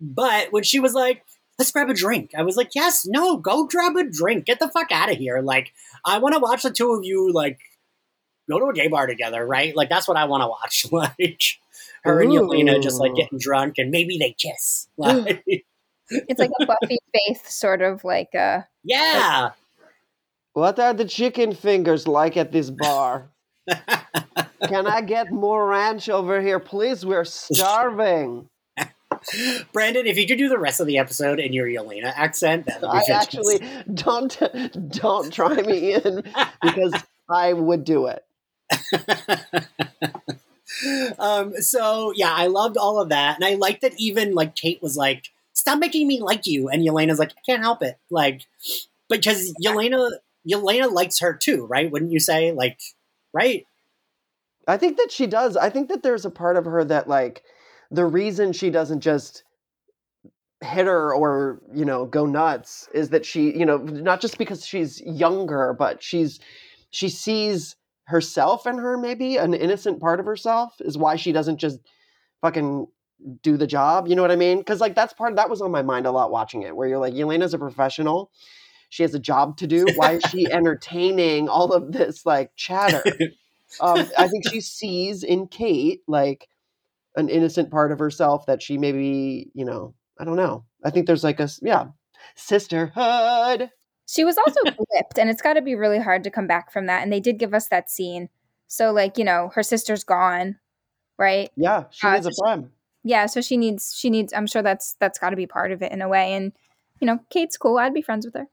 But when she was like let's grab a drink i was like yes no go grab a drink. Get the fuck out of here. Like i want to watch the two of you like go to a gay bar together, right? Like that's what I want to watch. <laughs> Like her and Yelena just like getting drunk and maybe they kiss. <gasps> Like, it's like a Buffy <laughs> Faith sort of like uh yeah. What are the chicken fingers like at this bar? <laughs> Can I get more ranch over here, please? We're starving. Brandon, if you could do the rest of the episode in your Yelena accent, that would be I fantastic. actually don't don't try me in because I would do it. <laughs> um, so yeah, I loved all of that, and I liked that even like Kate was like, "Stop making me like you," and Yelena's like, "I can't help it," like because Yelena Yelena likes her too, right? Wouldn't you say? Like, right? I think that she does. I think that there's a part of her that like the reason she doesn't just hit her or you know go nuts is that she you know not just because she's younger but she's she sees herself and her maybe an innocent part of herself is why she doesn't just fucking do the job you know what i mean? Because like that's part of, that was on my mind a lot watching it where you're like yelena's a professional. She has a job to do. Why is she <laughs> entertaining all of this like chatter? Um, i think she <laughs> sees in kate like an innocent part of herself that she maybe you know i don't know. I think there's like a yeah sisterhood She was also flipped, and it's got to be really hard to come back from that. And they did give us that scene. So, like, you know, her sister's gone, right? yeah she Uh, needs a prime Yeah, so she needs she needs I'm sure that's that's got to be part of it in a way and you know, Kate's cool. I'd be friends with her.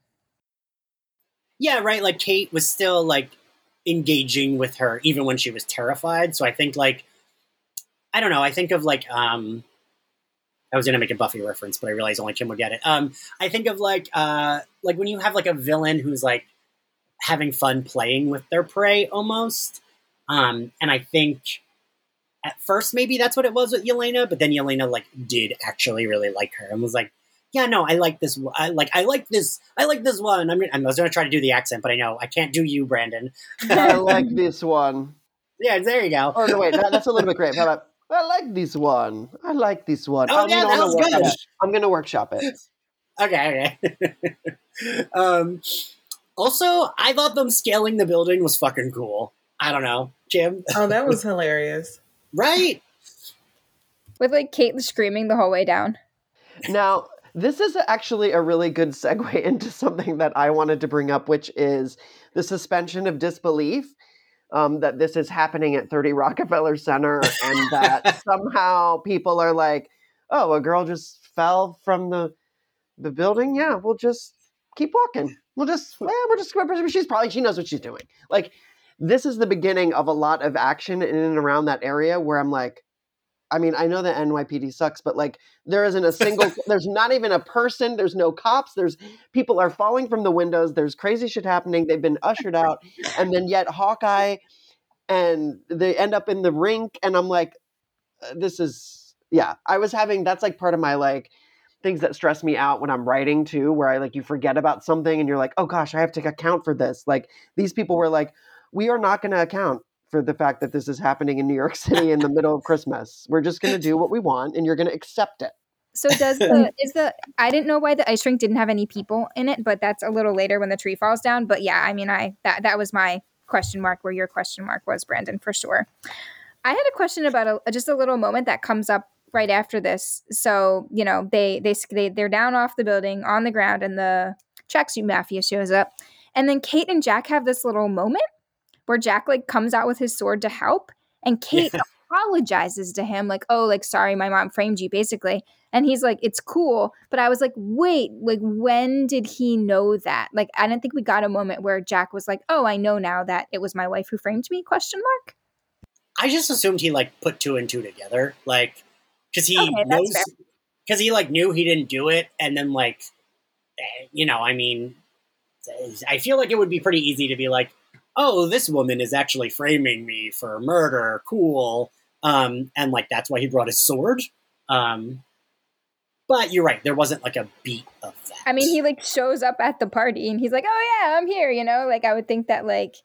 Yeah, right. Like Kate was still like engaging with her even when she was terrified. So I think like I don't know. I think of like um I was gonna make a Buffy reference, but I realized only Kim would get it. Um I think of like uh like when you have like a villain who's like having fun playing with their prey almost. Um and I think at first maybe that's what it was with Yelena, but then Yelena like did actually really like her and was like, yeah, no, I like this. I like, I like this. I like this one. I'm, I was going to try to do the accent, but I know I can't do you, Brandon. i <laughs> like this one yeah, there you go. or no wait that, that's a little bit great how about i like this one i like this one. Yeah, that I'm was gonna work- good. yeah, i'm gonna workshop it Okay, okay. <laughs> um, also, I thought them scaling the building was fucking cool. I don't know, Jim. Oh, that <laughs> was hilarious. right? With like Kate screaming the whole way down. Now, this is actually a really good segue <laughs> into something that I wanted to bring up, which is the suspension of disbelief. Um, that this is happening at 30 Rockefeller Center, and that <laughs> somehow people are like, "Oh, a girl just fell from the the building. Yeah, we'll just keep walking. We'll just, well, we're just. She's probably she knows what she's doing. Like, this is the beginning of a lot of action in and around that area where I'm like, I mean, I know that NYPD sucks, but like there isn't a single <laughs> there's not even a person, there's no cops, there's people are falling from the windows, there's crazy shit happening, they've been ushered out, and then yet Hawkeye and they end up in the rink, and I'm like, uh, this is yeah. I was having that's like part of my like things that stress me out when I'm writing too, where I like you forget about something and you're like, oh gosh, I have to account for this. Like these people were like, we are not going to account for the fact that this is happening in New York City in the middle of Christmas. We're just going to do what we want and you're going to accept it. So does the <laughs> is the I didn't know why the ice rink didn't have any people in it, but that's a little later when the tree falls down. But yeah, I mean I that that was my question mark where your question mark was, Brandon, for sure. I had a question about a, just a little moment that comes up right after this. So, you know, they they they they're down off the building on the ground and the tracksuit mafia shows up. And then Kate and Jack have this little moment where Jack like comes out with his sword to help and Kate Yeah. apologizes to him like, "Oh, like sorry my mom framed you basically." And he's like, "It's cool." But I was like, "Wait, like when did he know that?" Like I didn't think we got a moment where Jack was like, "Oh, I know now that it was my wife who framed me?" question mark. I just assumed he like put two and two together, like because he Okay, knows because he like knew he didn't do it, and then like eh, you know, I mean, I feel like it would be pretty easy to be like, oh, this woman is actually framing me for murder, cool, um, and like that's why he brought his sword. Um, but you're right, there wasn't like a beat of that. I mean, he like shows up at the party and he's like, "Oh yeah, I'm here," you know? Like I would think that like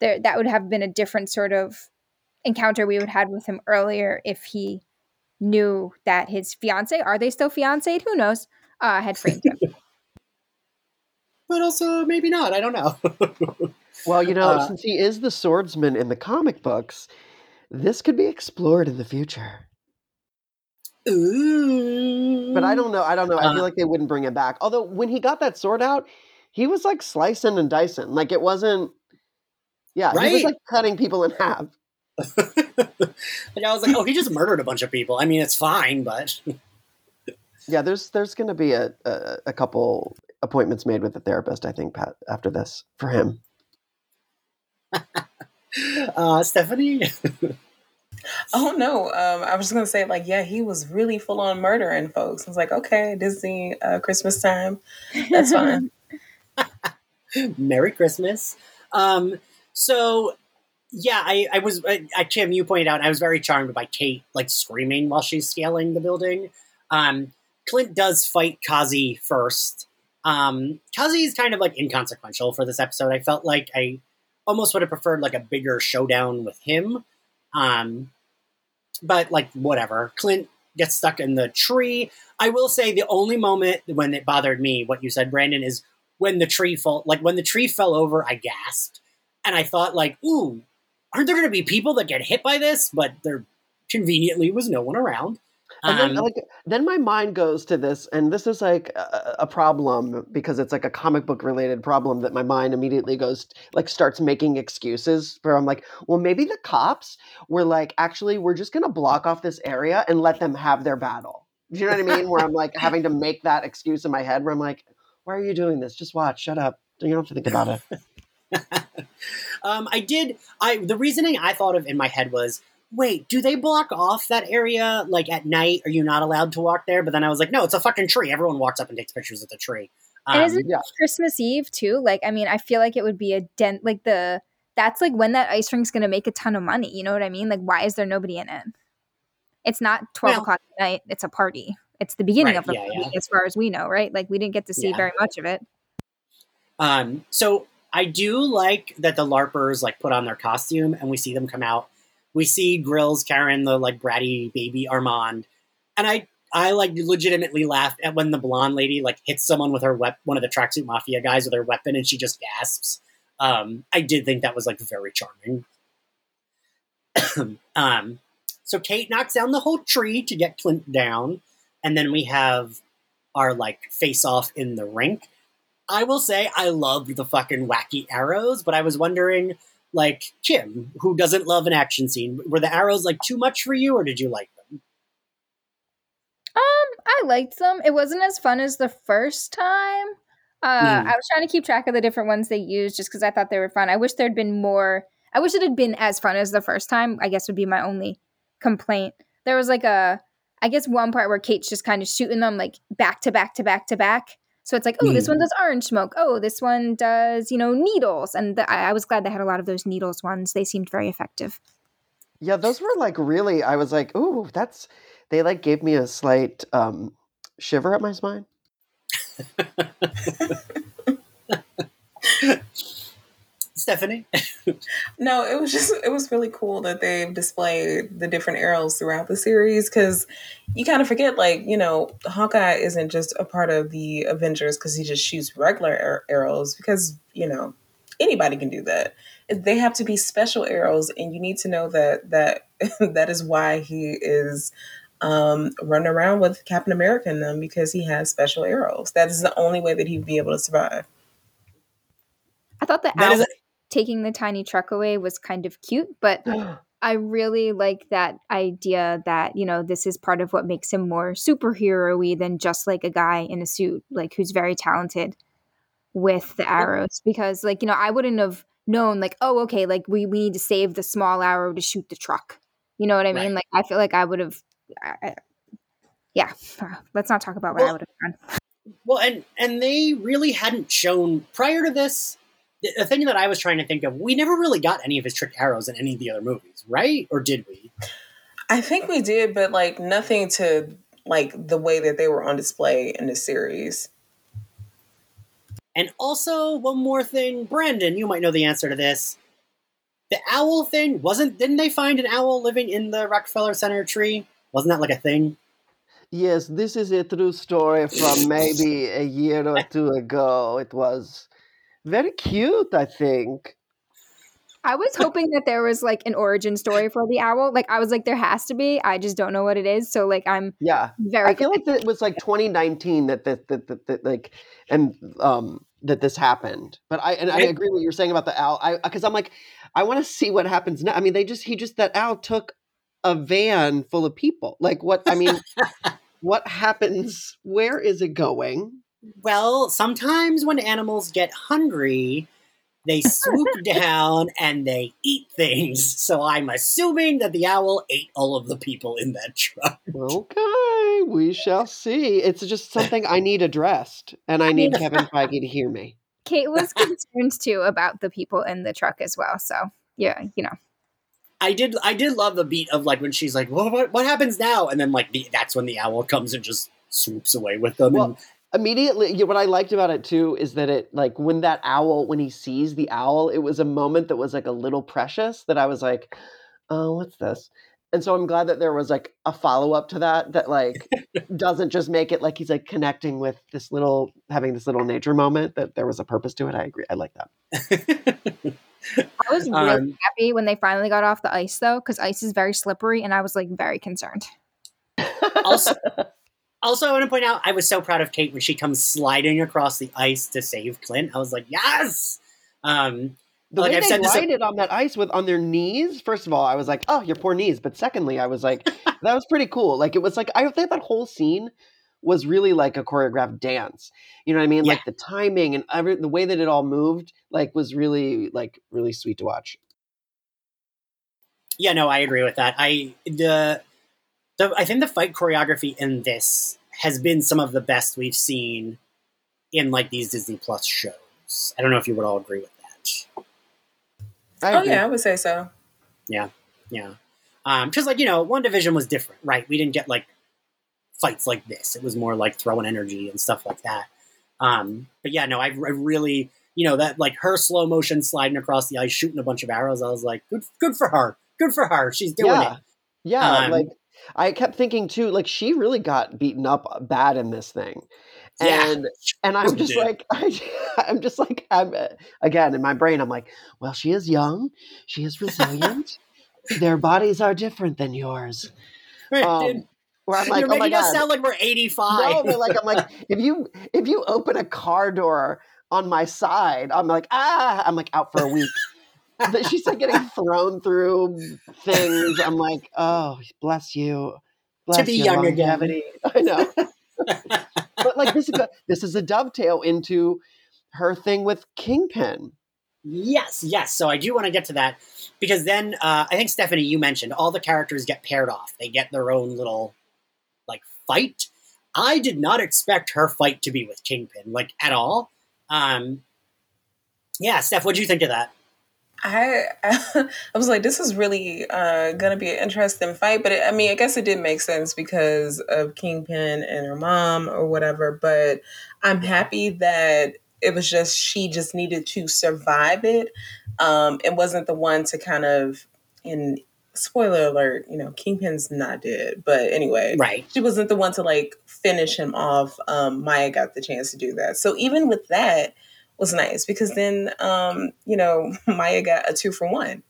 there that would have been a different sort of encounter we would have had with him earlier if he knew that his fiance, are they still fiancéed? Who knows? Uh had framed him. <laughs> but also maybe not. I don't know. <laughs> Well, you know, Uh, since he is the swordsman in the comic books, this could be explored in the future. Ooh. But I don't know. I don't know. I feel like they wouldn't bring him back. Although when he got that sword out, he was like slicing and dicing. Like it wasn't. Yeah, he was Right. like cutting people in half. <laughs> like I was like, oh, he just murdered a bunch of people. I mean, it's fine, but <laughs> Yeah, there's there's going to be a, a a couple appointments made with the therapist. I think Pat after this for him. <laughs> uh, Stephanie? Oh no, um, I was just gonna say like, yeah, he was really full on murdering folks. I was like, okay, Disney uh, Christmas time, that's fine. <laughs> Merry Christmas. Um, so yeah, I, I was I, I, Kim. You pointed out I was very charmed by Kate like screaming while she's scaling the building. Um, Clint does fight Kazi first. Um, Kazi is kind of like inconsequential for this episode. I felt like I almost would have preferred like a bigger showdown with him. Um, but like whatever. Clint gets stuck in the tree. I will say the only moment when it bothered me, what you said, Brandon, is when the tree fell. Like when the tree fell over, I gasped, and I thought like, ooh, aren't there going to be people that get hit by this? But there conveniently was no one around. And then, um, like, then my mind goes to this, and this is like a, a, problem because it's like a comic book related problem that my mind immediately goes like starts making excuses for. I'm like, well, maybe the cops were like, actually, we're just gonna block off this area and let them have their battle. Do you know what I mean? Where I'm like having to make that excuse in my head, where I'm like, why are you doing this? Just watch, shut up. You don't have to think about it. <laughs> um, I did. I the reasoning I thought of in my head was wait, do they block off that area like at night? Are you not allowed to walk there? But then I was like, no, it's a fucking tree. Everyone walks up and takes pictures of the tree. Um, and is it yeah. Christmas Eve too? Like, I mean, I feel like it would be a dent. Like the that's like when that ice rink's going to make a ton of money. You know what I mean? Like, why is there nobody in it? It's not twelve well, o'clock at night. It's a party. It's the beginning right, of the yeah, party, yeah. as far as we know, right? Like, we didn't get to see very much of it. Um. So I do like that the larpers like put on their costume and we see them come out we see Grills carrying the like bratty baby Armand, and I I like legitimately laugh at when the blonde lady like hits someone with her wep- one of the tracksuit mafia guys with her weapon, and she just gasps. Um, I did think that was like very charming. <coughs> um, so Kate knocks down the whole tree to get Clint down, and then we have our like face off in the rink. I will say I love the fucking wacky arrows, but I was wondering like Kim, who doesn't love an action scene. Were the arrows like too much for you, or did you like them? Um, I liked them. It wasn't as fun as the first time. Uh, mm. I was trying to keep track of the different ones they used just because I thought they were fun. I wish there'd been more. I wish it had been as fun as the first time. I guess would be my only complaint. There was like a, I guess one part where Kate's just kind of shooting them like back to back to back to back, so it's like, oh, mm. this one does orange smoke. Oh, this one does, you know, needles. And the, I, I was glad they had a lot of those needles ones. They seemed very effective. Yeah, those were like really. I was like, ooh, that's. They like gave me a slight um, shiver up my spine. <laughs> <laughs> <laughs> Stephanie? <laughs> no, it was just it was really cool that they've displayed the different arrows throughout the series because you kind of forget like you know Hawkeye isn't just a part of the Avengers because he just shoots regular arrows because you know anybody can do that. They have to be special arrows, and you need to know that that <laughs> that is why he is um, running around with Captain America in them because he has special arrows. That is the only way that he'd be able to survive. I thought the owl, taking the tiny truck away was kind of cute, but <gasps> I really like that idea that, you know, this is part of what makes him more superhero-y than just like a guy in a suit, like who's very talented with the arrows. Because like, you know, I wouldn't have known like, oh, okay, like we, we need to save the small arrow to shoot the truck. You know what I mean? Right. Like I feel like I would have yeah. <laughs> Uh, let's not talk about what well, I would have done. Well, and and they really hadn't shown prior to this the thing that I was trying to think of, we never really got any of his trick arrows in any of the other movies, right? Or did we? I think we did, but like nothing to like the way that they were on display in the series. And also, one more thing, Brandon, you might know the answer to this. The owl thing wasn't. Didn't they find an owl living in the Rockefeller Center tree? Wasn't that like a thing? Yes, this is a true story from <laughs> maybe a year or two ago. It was very cute, I think. I was hoping that there was like an origin story for the owl. Like I was like, there has to be. I just don't know what it is. So like I'm yeah very. I feel like it was like <laughs> 2019 that that, that, that, that like and um that this happened. But I and I agree what you're saying about the owl. I because I'm like I want to see what happens now. I mean, they just he just that owl took a van full of people. Like what? I mean, <laughs> what happens? Where is it going? Well, sometimes when animals get hungry, they swoop <laughs> down and they eat things. So I'm assuming that the owl ate all of the people in that truck. Okay, we shall see. It's just something I need addressed, and I need Kevin Feige to hear me. Kate was <laughs> concerned too about the people in the truck as well. So yeah, you know. I did I did love the beat of like when she's like, "What what, what happens now?" and then like the, that's when the owl comes and just swoops away with them. Well, and immediately what i liked about it too is that it like when that owl when he sees the owl it was a moment that was like a little precious that i was like oh what's this? And so i'm glad that there was like a follow-up to that that like <laughs> doesn't just make it like he's like connecting with this little having this little nature moment that there was a purpose to it. I agree i like that. <laughs> I was really Um, happy when they finally got off the ice though, because ice is very slippery, and I was like very concerned. also, <laughs> also, I want to point out I was so proud of Kate when she comes sliding across the ice to save Clint. I was like, yes. Um, the Like way I've they said glided on that ice with on their knees first of all i was like oh your poor knees but secondly i was like <laughs> that was pretty cool like it was like i think that whole scene was really like a choreographed dance you know what i mean Yeah. like the timing and every, the way that it all moved like was really like really sweet to watch yeah, no, I agree with that. I the the I think the fight choreography in this has been some of the best we've seen in like these Disney Plus shows. I don't know if you would all agree with that. I Oh agree. yeah, I would say so. Yeah. yeah. because like, you know, WandaVision was different, right? We didn't get like fights like this. It was more like throwing energy and stuff like that. Um, but yeah, no, I, I really, you know, that like her slow motion sliding across the ice, shooting a bunch of arrows. I was like, good, good for her. Good for her. She's doing yeah it. yeah Um, like i kept thinking too like she really got beaten up bad in this thing Yeah. and and i'm just did. like <laughs> I, i'm just like i'm uh, again in my brain i'm like well she is young she is resilient <laughs> their bodies are different than yours um, where i'm like You're oh my making us sound like we're 85. no but like i'm like <laughs> if you if you open a car door on my side i'm like ah i'm like out for a week But she's like getting thrown through things i'm like oh bless you bless be your young again. <laughs> i know but like this is a, this is a dovetail into her thing with kingpin Yes, yes. So I do want to get to that because then uh, I think Stephanie, you mentioned all the characters get paired off. They get their own little like fight. I did not expect her fight to be with Kingpin like at all. Um, yeah, Steph, what do you think of that? I <laughs> I was like, this is really uh, gonna be an interesting fight, but it, I mean, I guess it did make sense because of Kingpin and her mom or whatever. But I'm happy that it was just she just needed to survive it. Um, it wasn't the one to kind of in spoiler alert, you know, Kingpin's not dead, but anyway, Right. she wasn't the one to like finish him off. Um, Maya got the chance to do that. So even with that was nice because then um, you know, <laughs> Maya got a two for one.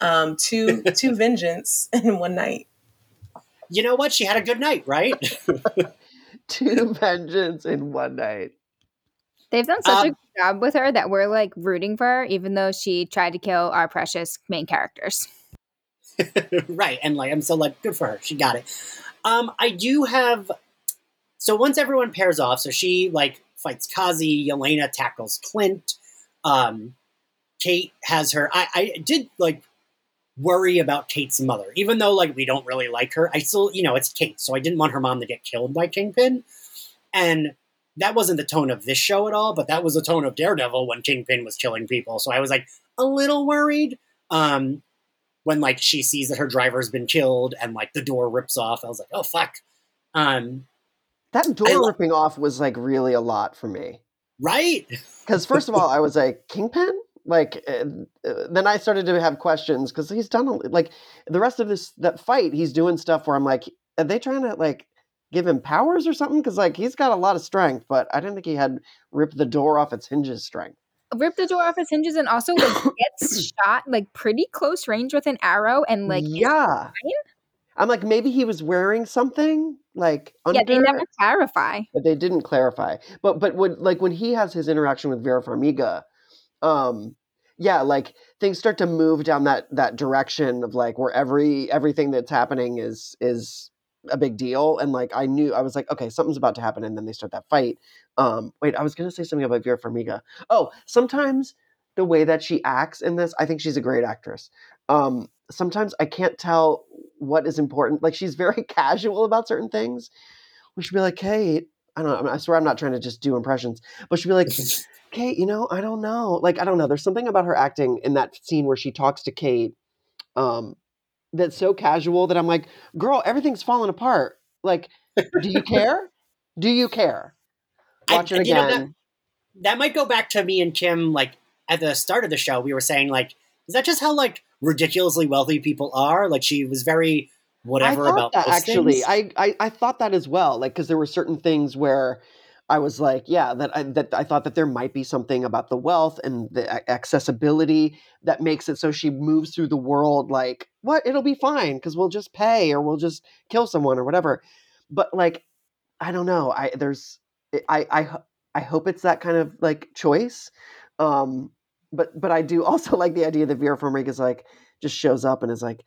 Um, two <laughs> two vengeance <laughs> in one night. You know what? She had a good night, right? two vengeance in one night They've done such a Um, good job with her that we're like rooting for her, even though she tried to kill our precious main characters. right. And like I'm so like good for her. She got it. Um, I do have so once everyone pairs off, so she like fights Kazi, Yelena tackles Clint, um, Kate has her I, I did like worry about Kate's mother. Even though like we don't really like her, I still you know, it's Kate, so I didn't want her mom to get killed by Kingpin. And that wasn't the tone of this show at all, but that was the tone of Daredevil when Kingpin was killing people. So I was like a little worried. Um, when like she sees that her driver's been killed and like the door rips off. I was like, oh fuck. Um, that door lo- ripping off was like really a lot for me. Right? because first of all i <laughs> was like kingpin like uh, uh, then i started to have questions because he's done a, like the rest of this that fight he's doing stuff where i'm like are they trying to like give him powers or something? Because like he's got a lot of strength but i didn't think he had ripped the door off its hinges strength. Rip the door off its hinges and also like <coughs> gets shot like pretty close range with an arrow and like yeah i'm like maybe he was wearing something like under yeah, they never clarify. but they didn't clarify. But but when like when he has his interaction with Vera Farmiga, um, yeah, like things start to move down that that direction of like where every everything that's happening is is a big deal. And like I knew I was like, okay, something's about to happen, and then they start that fight. Um, wait, I was gonna say something about Vera Farmiga. Oh, sometimes the way that she acts in this. I think she's a great actress. Um, sometimes I can't tell what is important. Like she's very <laughs> casual about certain things. We should be like, Kate, I don't know. I swear I'm not trying to just do impressions, but she'd be like, <laughs> Kate, you know, I don't know. Like, I don't know. There's something about her acting in that scene where she talks to Kate um, that's so casual that I'm like, girl, everything's falling apart. Like, do you <laughs> care? do you care? Watch I- it you know, again. that- that might go back to me and Kim. Like at the start of the show, we were saying like, is that just how like ridiculously wealthy people are? Like she was very whatever about that actually. I, I I thought that as well. Like because there were certain things where I was like, yeah, that I, that I thought that there might be something about the wealth and the accessibility that makes it so she moves through the world like, what? It'll be fine because we'll just pay or we'll just kill someone or whatever. But like, I don't know. I there's I I I hope it's that kind of like choice. Um, but but I do also <laughs> like the idea that Vera Farmiga is like just shows up and is like,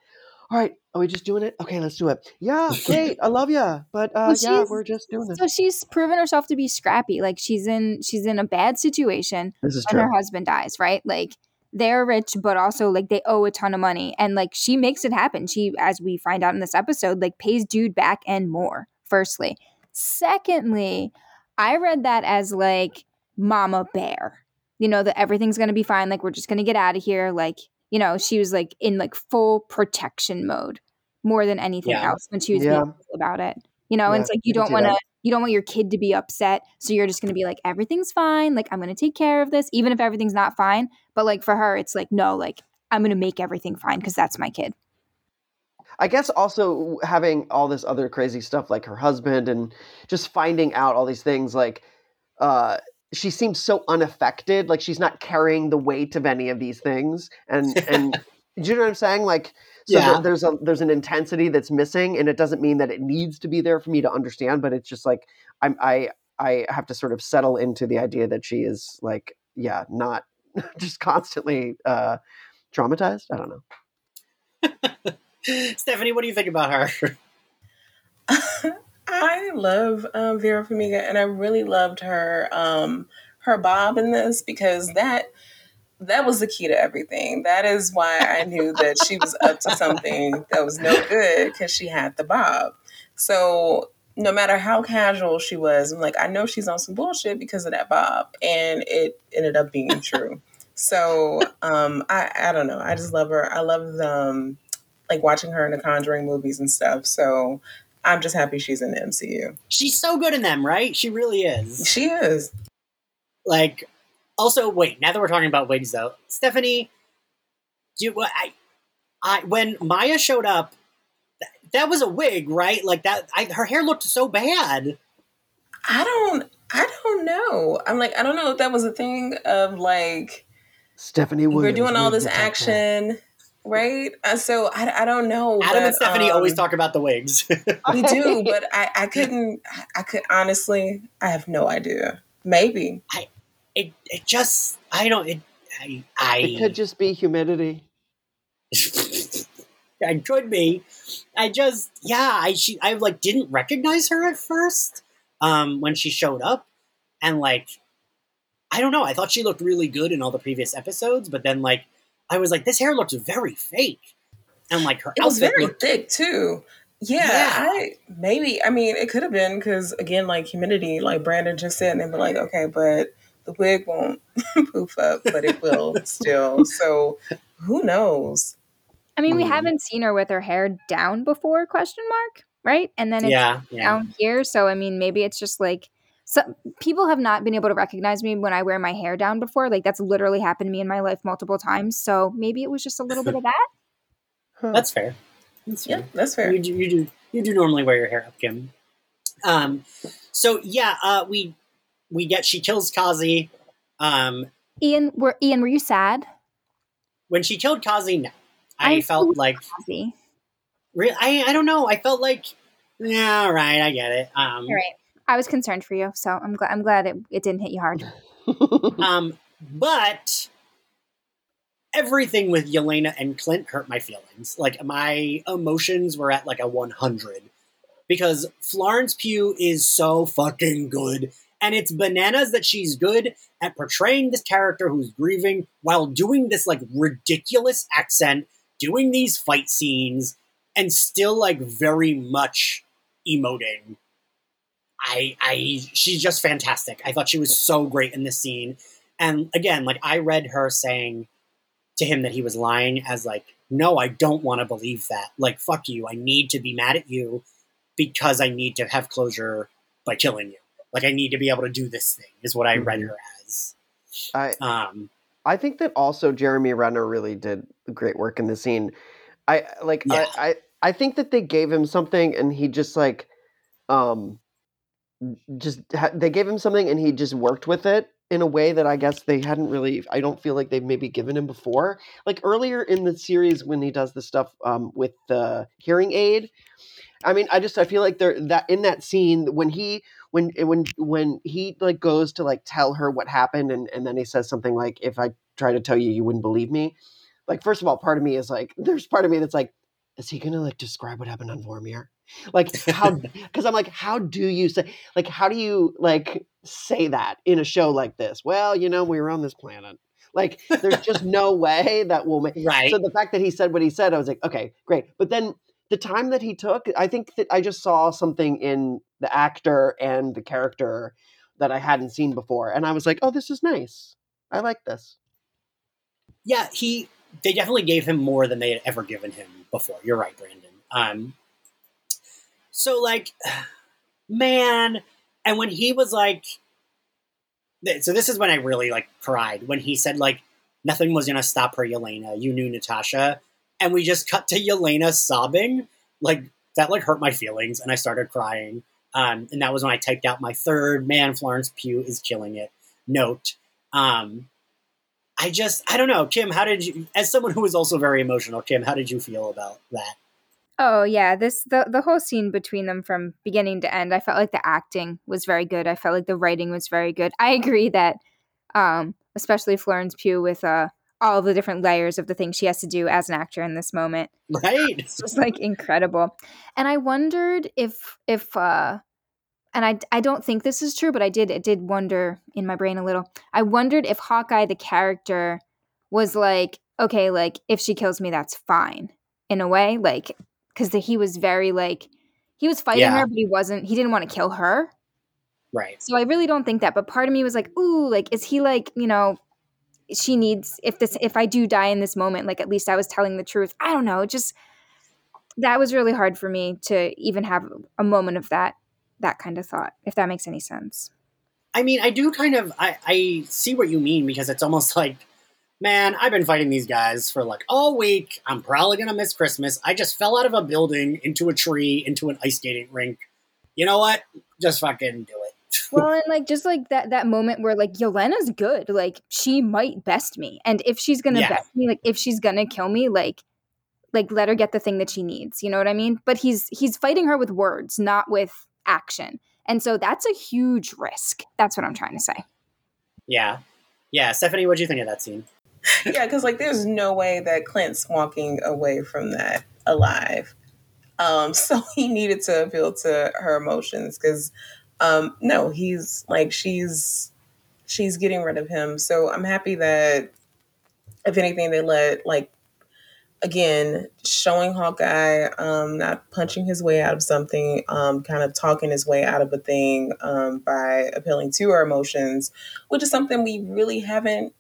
all right, are we just doing it? Okay, let's do it. Yeah, <laughs> great, I love you, but uh, Well, yeah, we're just doing this. So she's proven herself to be scrappy. Like she's in she's in a bad situation This is when her husband dies, right? Like they're rich, but also like they owe a ton of money. And like she makes it happen. She, as we find out in this episode, like pays dude back and more, firstly. Secondly, I read that as like Mama Bear. You know, that everything's gonna be fine, like we're just gonna get out of here. Like, you know, she was like in like full protection mode more than anything Yeah. else when she was Yeah. being about it. You know, Yeah, and it's like you don't see want to you don't want your kid to be upset so you're just going to be like everything's fine like i'm going to take care of this even if everything's not fine but like for her it's like no like i'm going to make everything fine because that's my kid I guess also having all this other crazy stuff like her husband and just finding out all these things like uh she seems so unaffected like she's not carrying the weight of any of these things and <laughs> and do you know what I'm saying like so Yeah. there's a there's an intensity that's missing and it doesn't mean that it needs to be there for me to understand but it's just like I'm I I have to sort of settle into the idea that she is like yeah not <laughs> just constantly uh traumatized I don't know <laughs> Stephanie, what do you think about her? I love um, Vera Farmiga, and I really loved her um, her bob in this because that that was the key to everything. That is why I knew that she was up to something that was no good because she had the bob. So no matter how casual she was, I'm like, I know she's on some bullshit because of that bob, and it ended up being true. So um, I I don't know. I just love her. I love um, like watching her in the Conjuring movies and stuff. So I'm just happy she's in the MCU. She's so good in them, right? She really is. She is. Like, also, wait. Now that we're talking about wigs, though, Stephanie, do you, I, I when Maya showed up, th- that was a wig, right? Like that. I, her hair looked so bad. I don't. I don't know. I'm like, I don't know if that was a thing of like Stephanie we're doing all this look like action, right? Uh, so I, I don't know. Adam and but, Stephanie always um, talk about the wigs. <laughs> We do, but I, I couldn't. I could honestly. I have no idea. Maybe. I, it, it just, I don't. It, I, I It could just be humidity. <laughs> I could be. I just yeah, I she I like didn't recognize her at first um when she showed up and like I don't know, I thought she looked really good in all the previous episodes, but then like I was like this hair looks very fake. And like her It was outfit very looked thick too. Yeah, Yeah. I maybe. I mean, it could have been because again, like humidity, like Brandon just said, and they were like, okay, but the wig won't <laughs> poof up, but it will <laughs> still. So who knows? i mean we Hmm. haven't seen her with her hair down before question mark right and then it's yeah, yeah. down here so i mean maybe it's just like so people have not been able to recognize me when i wear my hair down before like that's literally happened to me in my life multiple times so maybe it was just a little bit of that <laughs> Huh. That's fair. That's fair. Yeah, that's fair. You do, you do you do normally wear your hair up, Kim. Um, so yeah, uh, we we get she kills Kazi. Um, ian were ian were you sad when she killed Kazi, no, I I'm felt like Ozzy. re- I I don't know. I felt like yeah, all right, I get it. Um, All right. I was concerned for you, so I'm glad. I'm glad it, it didn't hit you hard. <laughs> um, but everything with Yelena and Clint hurt my feelings. Like my emotions were at like a 100 because Florence Pugh is so fucking good And it's bananas that she's good at portraying this character who's grieving while doing this like ridiculous accent, doing these fight scenes, and still like very much emoting. I I she's just fantastic. I thought she was so great in this scene. And again, like I read her saying to him that he was lying as like, no, I don't want to believe that. Like, fuck you. I need to be mad at you because I need to have closure by killing you. Like I need to be able to do this thing is what I read Mhm. her as. I Um I think that also Jeremy Renner really did great work in the scene. I like Yeah. I, I I think that they gave him something and he just like um just they gave him something and he just worked with it in a way that I guess they hadn't really I don't feel like they've maybe given him before. Like earlier in the series when he does the stuff um with the hearing aid I mean, I just I feel like there that in that scene when he when when when he like goes to like tell her what happened and and then he says something like if I try to tell you you wouldn't believe me. Like first of all, part of me is like there's part of me that's like is he to like describe what happened on Vormir? Like how <laughs> cuz I'm like how do you say like how do you like say that in a show like this? Well, you know, we were on this planet. Like there's just <laughs> no way that will make right. so the fact that he said what he said, I was like, okay, great. But then the time that he took, I think that I just saw something in the actor and the character that I hadn't seen before, and I was like, oh, this is nice. I like this. yeah, he they definitely gave him more than they had ever given him before. You're right, Brandon. Um so like man, and when he was like so this is when I really like cried when he said like nothing was gonna stop her, Yelena. You knew Natasha. And we just cut to Yelena sobbing. Like that like hurt my feelings and I started crying. Um, and that was when I typed out my third man, Florence Pugh is killing it note. Um, I just I don't know, Kim, how did you as someone who was also very emotional, Kim, how did you feel about that? Oh yeah, this the the whole scene between them from beginning to end. I felt like the acting was very good. I felt like the writing was very good. I agree that, um, especially Florence Pugh with uh all the different layers of the things she has to do as an actor in this moment. Right? It's just like incredible. And I wondered if if uh and I I don't think this is true, but I did it did wonder in my brain a little. I wondered if Hawkeye the character was like, okay, like if she kills me that's fine in a way, like cuz he was very like he was fighting Yeah. her, but he wasn't he didn't want to kill her. Right. So I really don't think that, but part of me was like, ooh, like is he like, you know, she needs if this if I do die in this moment, like at least I was telling the truth. I don't know, just that was really hard for me to even have a moment of that that kind of thought, if that makes any sense. I mean, I do kind of I, I see what you mean because it's almost <laughs> like, man, I've been fighting these guys for like all week. I'm probably gonna miss Christmas. I just fell out of a building into a tree into an ice skating rink. You know what? Just fucking do it. <laughs> Well, and like just like that that moment where like Yelena's good, like she might best me, and if she's gonna Yeah. best me, like if she's gonna kill me, like like let her get the thing that she needs. You know what I mean? But he's he's fighting her with words, not with action, and so that's a huge risk. That's what I'm trying to say. Yeah. Yeah. Stephanie, what do you think of that scene? <laughs> yeah, because like there's no way that Clint's walking away from that alive. Um, <laughs> so he needed to appeal to her emotions because um, no, he's like she's she's getting rid of him. So I'm happy that if anything they let like again showing Hawkeye um, not punching his way out of something, um, kind of talking his way out of a thing um, by appealing to our emotions, which is something we really haven't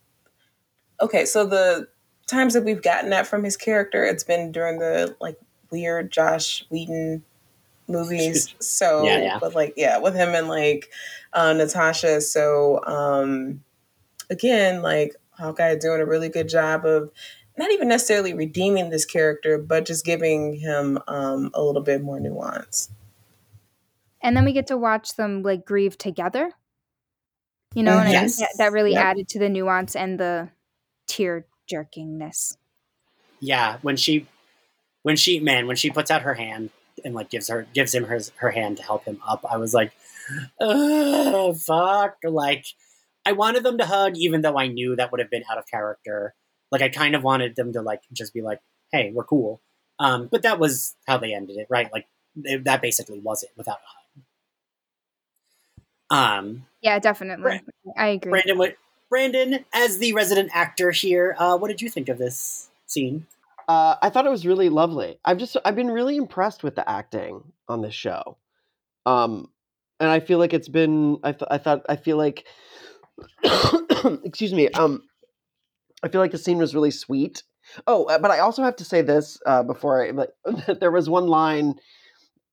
okay, so the times that we've gotten that from his character, it's been during the like weird Joss Whedon movies. <laughs> So, Yeah, yeah. but like, yeah, with him and like uh, Natasha. So, um, again, like Hawkeye doing a really good job of not even necessarily redeeming this character, but just giving him um, a little bit more nuance. And then we get to watch them like grieve together. You know, and I think Yes. that, that really Yep. added to the nuance and the tear jerkingness. Yeah. When she, when she, man, when she puts out her hand and like gives her, gives him her, her hand to help him up, I was like, oh, fuck. Like, I wanted them to hug, even though I knew that would have been out of character. Like, I kind of wanted them to like just be like, "Hey, we're cool." Um, but that was how they ended it, right? Like, it, that basically was it without a hug. Um, Yeah, definitely. I agree. Brandon, what, Brandon, as the resident actor here, uh, what did you think of this scene? Uh, I thought it was really lovely. I've just I've been really impressed with the acting on this show, um, and I feel like it's been I, th- I thought I feel like <coughs> excuse me um, I feel like the scene was really sweet. Oh, uh, but I also have to say this uh, before I like <laughs> there was one line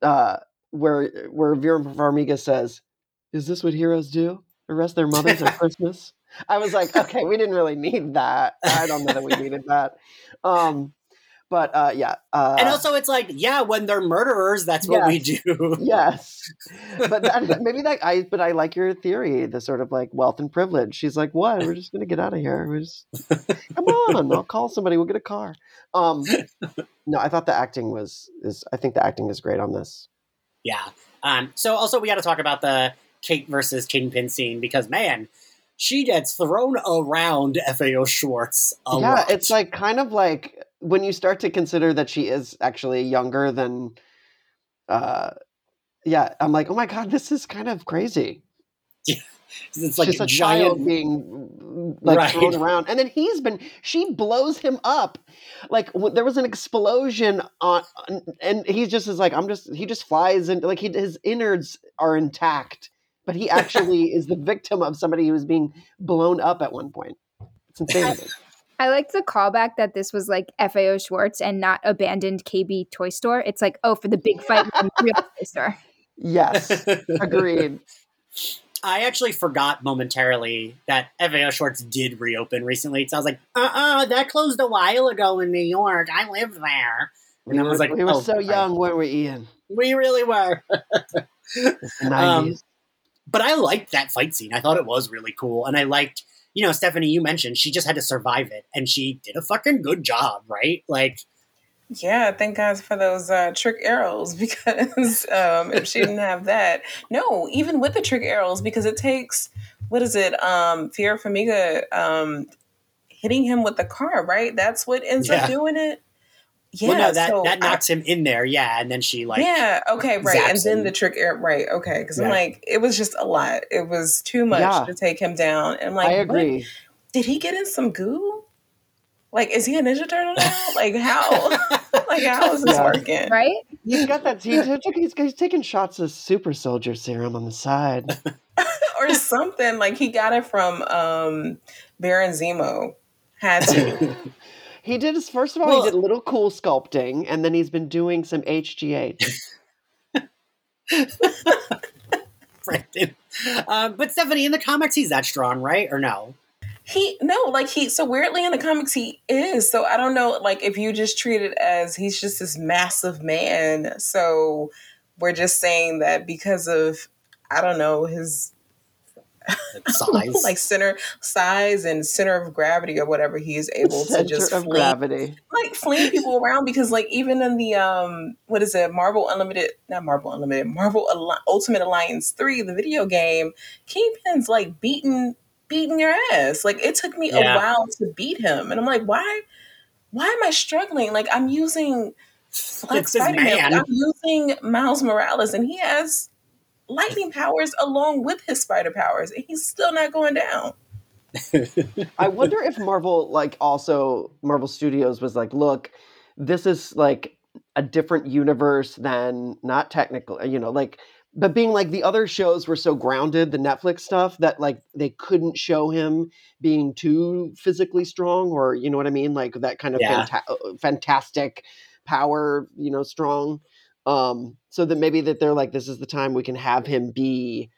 uh, where where Vera Farmiga says, "Is this what heroes do? Arrest their mothers at <laughs> Christmas?" I was like, okay, we didn't really need that. I don't know that we needed that. Um, but uh, yeah, uh, and also, it's like, yeah, when they're murderers, that's what we do. yes, <laughs> but that, maybe that I. But I like your theory, the sort of like wealth and privilege. She's like, what? We're just gonna get out of here. We're just <laughs> come on. I'll call somebody. We'll get a car. Um, no, I thought the acting was is. I think the acting is great on this. Yeah. Um, so also we got to talk about the Kate versus Kingpin scene because man, she gets thrown around FAO Schwarz a yeah, lot. it's like kind of like when you start to consider that she is actually younger than. Uh, yeah, I'm like, oh my god, this is kind of crazy. Yeah. <laughs> it's like She's a a child giant. being <laughs> like Right. thrown around, and then he's been. She blows him up, like w- there was an explosion on, on- and he just is like, I'm just. He just flies and like he, his innards are intact, but he actually is the victim of somebody who was being blown up at one point. It's insanity. <laughs> I liked the callback that this was like FAO Schwarz and not abandoned KB toy store. It's like, oh, for the big fight in the real toy store. yes, <laughs> agreed. I actually forgot momentarily that FAO Schwarz did reopen recently. So I was like, uh uh that closed a while ago in New York. I lived there. And We I were, was like, we were oh, so right. young, weren't we, Ian? We really were. <laughs> It's the Um, 90s. But I liked that fight scene. I thought it was really cool. And I liked, you know, Stephanie, you mentioned she just had to survive it. And she did a fucking good job, right? Like, Yeah, thank God for those uh, trick arrows <laughs> because um, if she didn't have that, no, even with the trick arrows, because it takes what is it, um, Vera Farmiga um, hitting him with the car, right? That's what ends Yeah. up doing it. Yeah, well, no, that, so that I- knocks him in there. Yeah. And then she, like, yeah, okay, right, and then him. the trick arrow, right? Okay, because I'm like, it was just a lot. It was too much Yeah. to take him down. And I'm like, I what? Did he get in some goo? Like, is he a Ninja Turtle now? <laughs> Like, how? <laughs> like, how is this Yeah. working? Right? He's got that. He took, he's, he's taking shots of super soldier serum on the side. <laughs> or something. Like he got it from um Baron Zemo. Had to. He did his first of all. Well- he did a little cool sculpting, and then he's been doing some HGH. Brandon. Um, but Stephanie, in the comics, he's that strong, right? Or no? he no, like he so weirdly in the comics he is. So I don't know, like if you just treat it as he's just this massive man. So we're just saying that because of I don't know, his <laughs> Like, size. like center size and center of gravity or whatever he is able to just of fling gravity. like fling people around because like even in the um what is it marvel unlimited not marvel unlimited marvel Al- ultimate alliance 3 the video game kingpin's like beating beating your ass like it took me Yeah. a while to beat him and i'm like why why am i struggling like i'm using Black it's Spider-Man. i'm using miles morales and he has lightning powers along with his spider powers and he's still not going down I wonder if Marvel, like, also Marvel Studios was like, look, this is like a different universe than not technical, you know, like, but being like the other shows were so grounded, the Netflix stuff, that like they couldn't show him being too physically strong, or you know what I mean, like that kind of Yeah. fanta- fantastic power, you know, strong. Um, so that maybe that they're like, this is the time we can have him be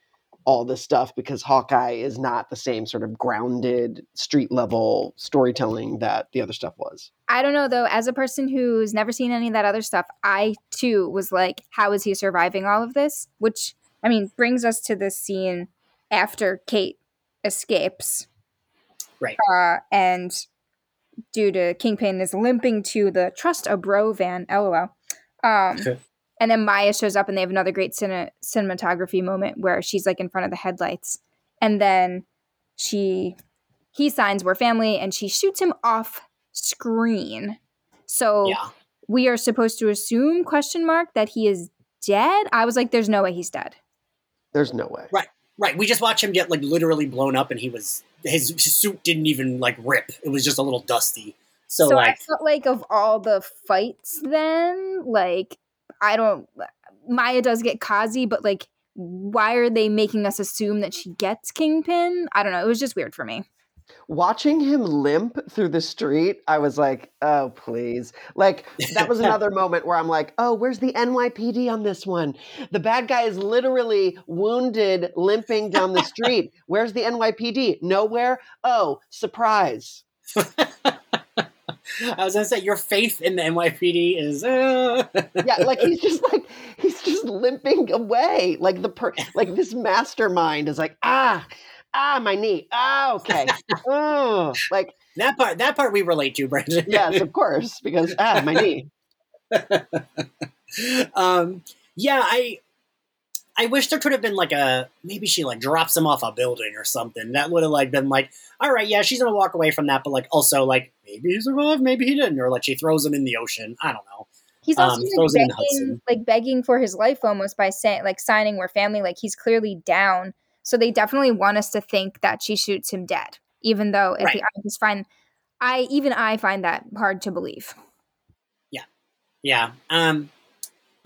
all this stuff because Hawkeye is not the same sort of grounded street level storytelling that the other stuff was. I don't know though. As a person who's never seen any of that other stuff, I too was like, how is he surviving all of this? Which, I mean, brings us to this scene after Kate escapes. Right. Uh, and due to Kingpin is limping to the Trust a Bro van, lol. Um, <laughs> and then Maya shows up and they have another great cine- cinematography moment where she's like in front of the headlights. And then she, he signs, we're family, and she shoots him off screen. So yeah. we are supposed to assume question mark that he is dead. I was like, there's no way he's dead. There's no way. Right. right. We just watched him get like literally blown up, and he was his, his suit didn't even like rip. It was just a little dusty. So, So, I felt like of all the fights, then like I don't. Maya does get Kazi, but like, why are they making us assume that she gets Kingpin? I don't know. It was just weird for me. Watching him limp through the street, I was like, oh, please. Like, that was another <laughs> moment where I'm like, oh, where's the NYPD on this one? The bad guy is literally wounded, limping down the <laughs> street. Where's the NYPD? Nowhere? Oh, surprise. <laughs> I was gonna say your faith in the NYPD is. Uh... Yeah, like he's just like, he's just limping away. Like, the per, like this mastermind is like, ah, ah, my knee. Ah, okay. <laughs> oh, like, that part. That part we relate to, Brandon. yes, of course, because, ah, my knee. <laughs> um, yeah, I I wish there could have been like a maybe she like drops him off a building or something. That would have like been like, all right, yeah, she's gonna walk away from that, but like also like maybe he survived, maybe he didn't, or like she throws him in the ocean. I don't know. He's also Um, like, throws it in begging, like begging for his life almost by saying like signing we're family. Like he's clearly down. So they definitely want us to think that she shoots him dead, even though at Right. the I just find I even I find that hard to believe. Yeah, yeah. Um,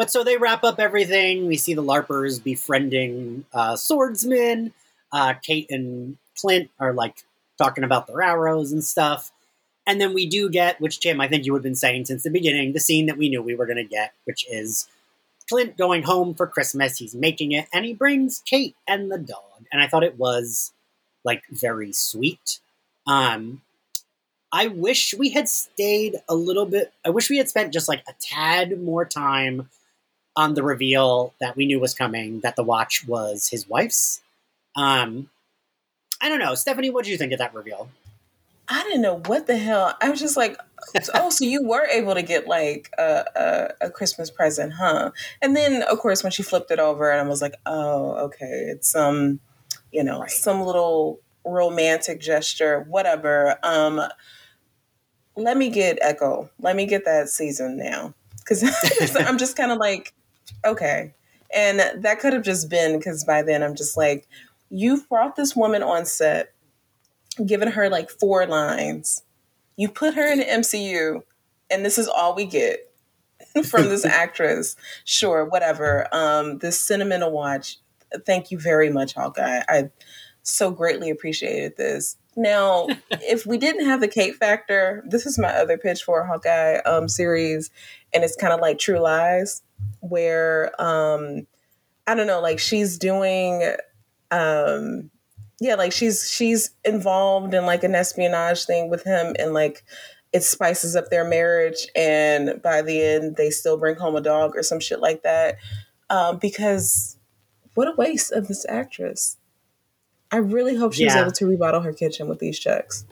but so they wrap up everything. We see the LARPers befriending uh, swordsmen. Uh, Kate and Clint are like talking about their arrows and stuff. And then we do get, which Tim, I think you had been saying since the beginning, the scene that we knew we were going to get, which is Clint going home for Christmas. He's making it, and he brings Kate and the dog. And I thought it was like very sweet. Um, I wish we had stayed a little bit. I wish we had spent just like a tad more time on the reveal that we knew was coming. That the watch was his wife's. Um, I don't know, Stephanie. What did you think of that reveal? I didn't know what the hell. I was just like, <laughs> oh, so you were able to get like a, a, a Christmas present, huh? And then, of course, when she flipped it over, and I was like, oh, okay, it's some, you know, Right. some little romantic gesture, whatever. Um, let me get Echo. Let me get that season now, because <laughs> I'm just kind of like, okay. And that could have just been because by then I'm just like, you've brought this woman on set given her like four lines. You put her in the MCU, and this is all we get <laughs> from this <laughs> actress. Sure, whatever. Um, this sentimental watch. Thank you very much, Hawkeye. I so greatly appreciated this. Now, <laughs> if we didn't have the Kate factor, this is my other pitch for a Hawkeye um, series, and it's kind of like True Lies, where um, I don't know, like she's doing um yeah like she's she's involved in like an espionage thing with him and like it spices up their marriage and by the end they still bring home a dog or some shit like that um because what a waste of this actress i really hope she's Yeah. able to remodel her kitchen with these checks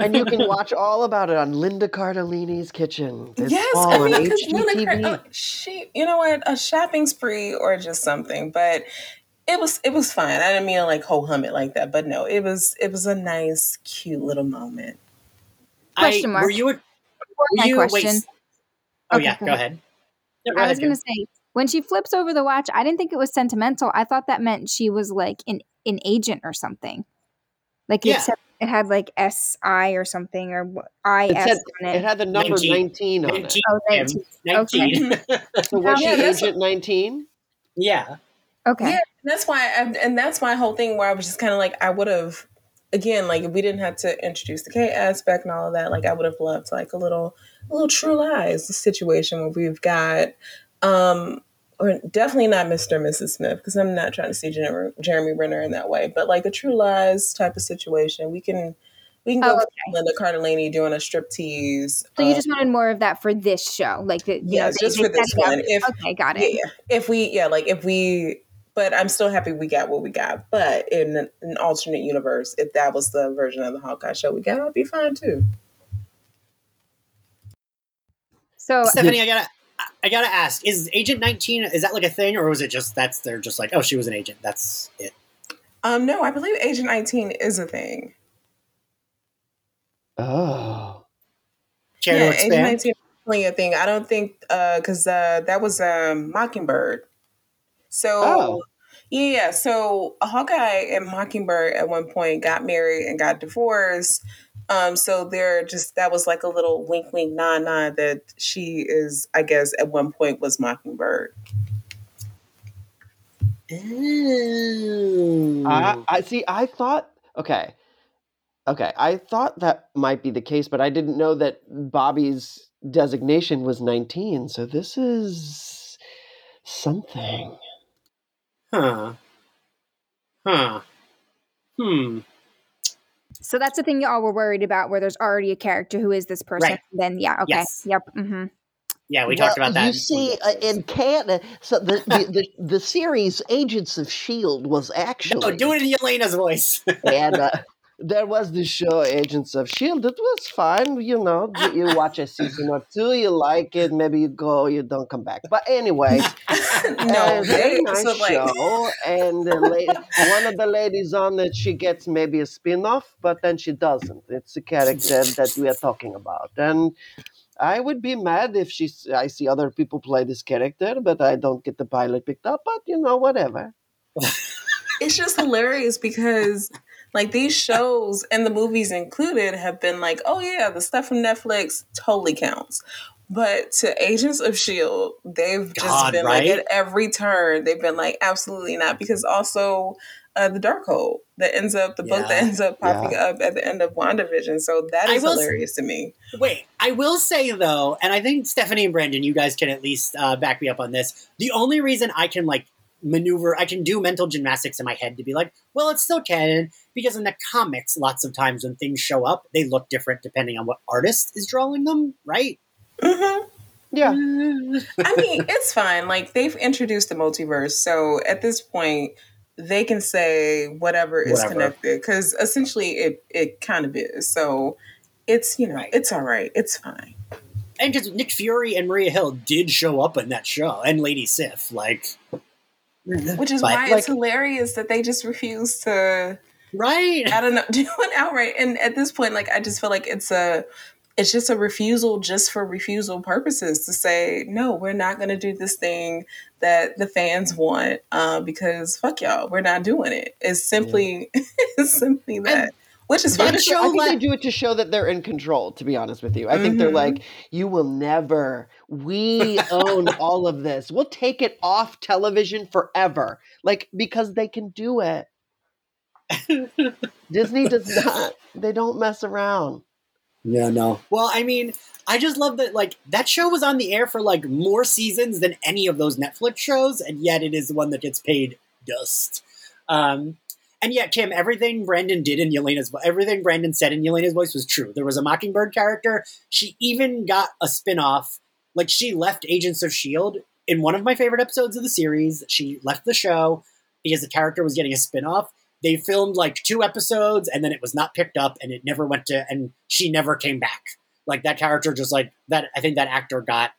and you can watch all about it on Linda Cardellini's Kitchen this yes fall i on mean because HGTV. uh, she you know what a shopping spree or just something but it was it was fine i didn't mean to like ho hum it like that but no it was it was a nice cute little moment Question I, mark. Were you? A, were My you question. s- oh Okay, yeah, go go ahead. ahead. No, go I ahead, was gonna say when she flips over the watch, I didn't think it was sentimental. I thought that meant she was like an an agent or something. Like Yeah. it said it had like S I or something or wh- I It on It it. had the number 19. 19 on it. 19, Oh, Kim. 19. 19. <laughs> So was Yeah, she that's- Agent 19? yeah. Okay. Yeah, that's why, I, and that's my whole thing where I was just kind of like, I would have, again, like if we didn't have to introduce the K aspect and all of that, like I would have loved like a little, a little True Lies situation where we've got, um, or definitely not Mr. and Mrs. Smith because I'm not trying to see Jeremy, Jeremy Renner in that way, but like a True Lies type of situation, we can. We can go Oh, with okay. Linda Cardellini doing a strip tease. So you uh, just wanted more of that for this show, like the, you Yes, know, just for this set up. one. If- okay, got yeah, it. yeah. If we, yeah, like if we, but I'm still happy we got what we got. But in an, an alternate universe, if that was the version of the Hawkeye show we got, I'd be fine too. So Stephanie, I gotta, I gotta ask: Is Agent Nineteen is that like a thing, or was it just that's they're just like, oh, she was an agent. That's it. Um, no, I believe Agent 19 is a thing. Oh. Care yeah, Agent 19 is definitely a thing. I don't think uh because uh, that was um, Mockingbird. So Oh. yeah, so Hawkeye and Mockingbird at one point got married and got divorced. Um, so they're just that was like a little wink, wink, nod, nod that she is, I guess, at one point was Mockingbird. Ooh. I, I see. I thought okay, okay. I thought that might be the case, but I didn't know that Bobbi's designation was nineteen. So this is something. huh. Huh. Hmm. So that's the thing y'all were worried about, where there's already a character who is this person. Right. Then yeah, okay, Yes. yep. hmm Yeah, we talked Well, about that. You see, uh, in Canada, so the, the, the, <laughs> the series Agents of S.H.I.E.L.D. Was actually. no, do it in Yelena's voice. <laughs> And, uh, There was the show Agents of Shield. It was fine, you know. You, watch a season or two, you like it, maybe you go, you don't come back. But anyway, <laughs> no, very they, nice so like show. And the la- one of the ladies on it, she gets maybe a spin-off, but then she doesn't. It's a character that we are talking about, and I would be mad if she. I see other people play this character, but I don't get the pilot picked up. But you know, whatever. it's just hilarious because like these shows and the movies included have been like, oh yeah, the stuff from Netflix totally counts. But to Agents of Shield, they've just God, been right? like at every turn, they've been like, absolutely not. Because also uh, the Darkhold that ends up the book that ends up popping up at the end of WandaVision. So that is I is s- hilarious to me. Wait, I will say though, and I think Stephanie and Brandon, you guys can at least uh, back me up on this. The only reason I can like maneuver, I can do mental gymnastics in my head to be like, well, it's still canon because in the comics, lots of times when things show up, they look different depending on what artist is drawing them, right? hmm Yeah. <laughs> I mean, it's fine. Like they've introduced the multiverse, so at this point, they can say whatever is Whatever. connected because essentially, it it kind of is. So it's you know Right. it's all right. It's fine. and because Nick Fury and Maria Hill did show up in that show, and Lady Sif, like, Which is But, why like- it's hilarious that they just refuse to. right? I don't know, do it outright. And at this point, like I just feel like it's a. It's just a refusal, just for refusal purposes, to say no. We're not going to do this thing that the fans want uh, because fuck y'all, we're not doing it. It's simply, <laughs> it's simply that, which is fine. that Honestly, show I think let- they do it to show that they're in control. To be honest with you, I think they're Mhm. like, "You will never. We own <laughs> all of this. We'll take it off television forever." Like because they can do it. Disney does <laughs> not. They don't mess around. Yeah, no. Well, I mean, I just love that like that show was on the air for like more seasons than any of those Netflix shows, and yet it is the one that gets paid dust. Um, and yet, Kim, everything Brandon did in Yelena's everything Brandon said in Yelena's voice was true. There was a Mockingbird character. She even got a spin-off. Like she left Agents of Shield in one of my favorite episodes of the series. She left the show because the character was getting a spin-off they filmed like two episodes and then it was not picked up and it never went to and she never came back like that character just like that i think that actor got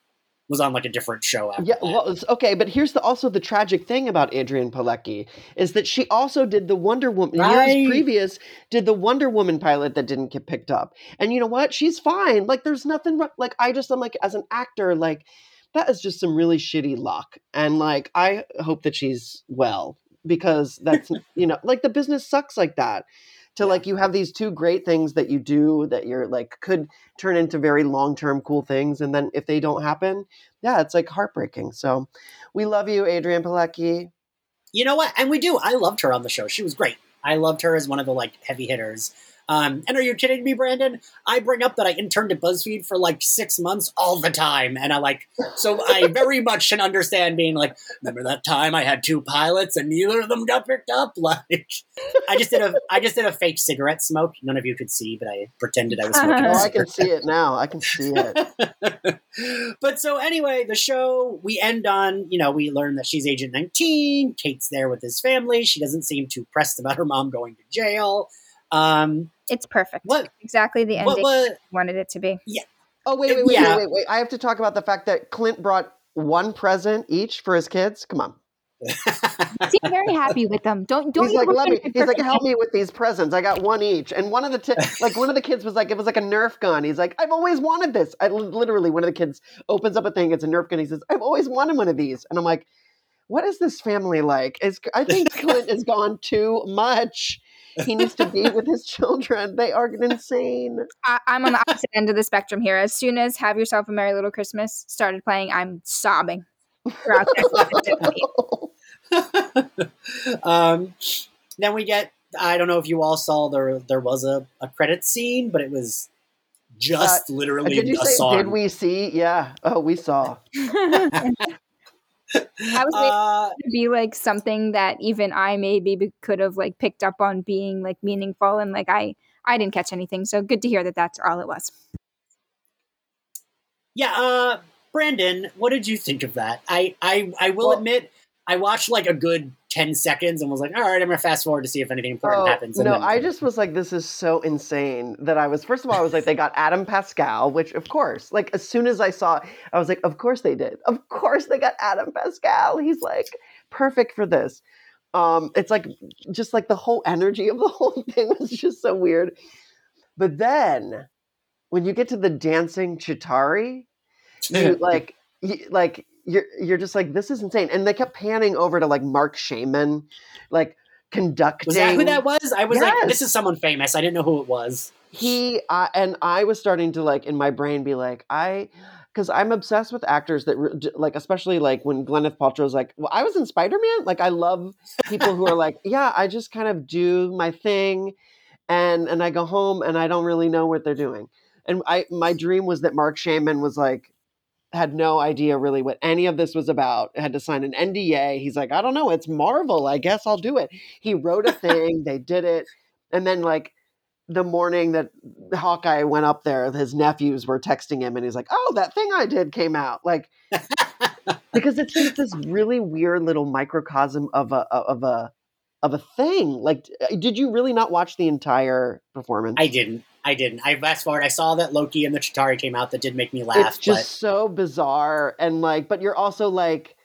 was on like a different show after Yeah, that. well, okay, but here's the also the tragic thing about Adrianne Palicki is that she also did the Wonder Woman Right. years previous did the Wonder Woman pilot that didn't get picked up, and you know what? She's fine. Like, there's nothing. Like, I just I'm like as an actor, like that is just some really shitty luck, and like I hope that she's well because that's you know like the business sucks like that. To Yeah. like you have these two great things that you do that you're like could turn into very long term cool things, and then if they don't happen, yeah, it's like heartbreaking. So we love you, Adrianne Palicki. you know what and we do i loved her on the show she was great i loved her as one of the like heavy hitters um, and are you kidding me brandon i bring up that i interned at buzzfeed for like six months all the time and i like so i very much can understand being like remember that time i had two pilots and neither of them got picked up <laughs> like i just did a i just did a fake cigarette smoke none of you could see but i pretended i was smoking a Oh, I can see it now. I can see it. <laughs> but so anyway, the show we end on, you know, we learn that she's Agent 19. Kate's there with his family. She doesn't seem too pressed about her mom going to jail. Um, It's perfect. What- Exactly the what ending was I wanted it to be. Yeah. Oh wait, wait, wait, Yeah. wait, wait, wait. I have to talk about the fact that Clint brought one present each for his kids. Come on. Seem very happy with them. Don't don't he's you like, let me. He's like, help me with these presents. I got one each, and one of the t- like one of the kids was like, it was like a Nerf gun. He's like, I've always wanted this. I literally one of the kids opens up a thing. It's a Nerf gun. He says, I've always wanted one of these, and I'm like, what is this family like? Is I think Clint has gone too much. He needs to be with his children. They are insane. I, I'm on the opposite end of the spectrum here. As soon as "Have Yourself a Merry Little Christmas" started playing, I'm sobbing. <laughs> <laughs> um, then we get. I don't know if you all saw there. There was a, a credit scene, but it was just literally Did you a say? song. Did we see? Yeah. Oh, we saw. <laughs> I was Uh, to be like something that even I maybe could have like picked up on being like meaningful, and like I I didn't catch anything. So good to hear that that's all it was. yeah, uh, Brandon, what did you think of that? I I, I will Well- admit, I watched like a good ten seconds and was like, all right, I'm gonna fast forward to see if anything important Oh, happens. No, then- I just was like, this is so insane that I was. First of all, I was like, they got Adam Pascal, which of course, like as soon as I saw, I was like, of course they did. Of course they got Adam Pascal. He's like perfect for this. Um, it's like just like the whole energy of the <laughs> whole thing was just so weird. But then when you get to the dancing Chitauri, you <laughs> like you, like you're you're just like this is insane and they kept panning over to like Marc Shaiman like conducting was that who that was? I was like, this is someone famous. I didn't know who it was. he uh, and i was starting to like in my brain be like i because i'm obsessed with actors that re- like especially like when gwyneth paltrow's like well i was in spider-man like i love people who are like <laughs> yeah i just kind of do my thing and and i go home and i don't really know what they're doing and i my dream was that mark shaman was like had no idea really what any of this was about had to sign an nda he's like i don't know it's marvel i guess i'll do it he wrote a thing they did it and then like the morning that Hawkeye went up there, his nephews were texting him, and he's like, "Oh, that thing I did came out." Like, <laughs> because it's just this really weird little microcosm of a of a of a thing. Like, did you really not watch the entire performance? I didn't. I didn't. I fast forward. I saw that Loki and the Chitauri came out. That did make me laugh. it's just so bizarre and like, but you're also like.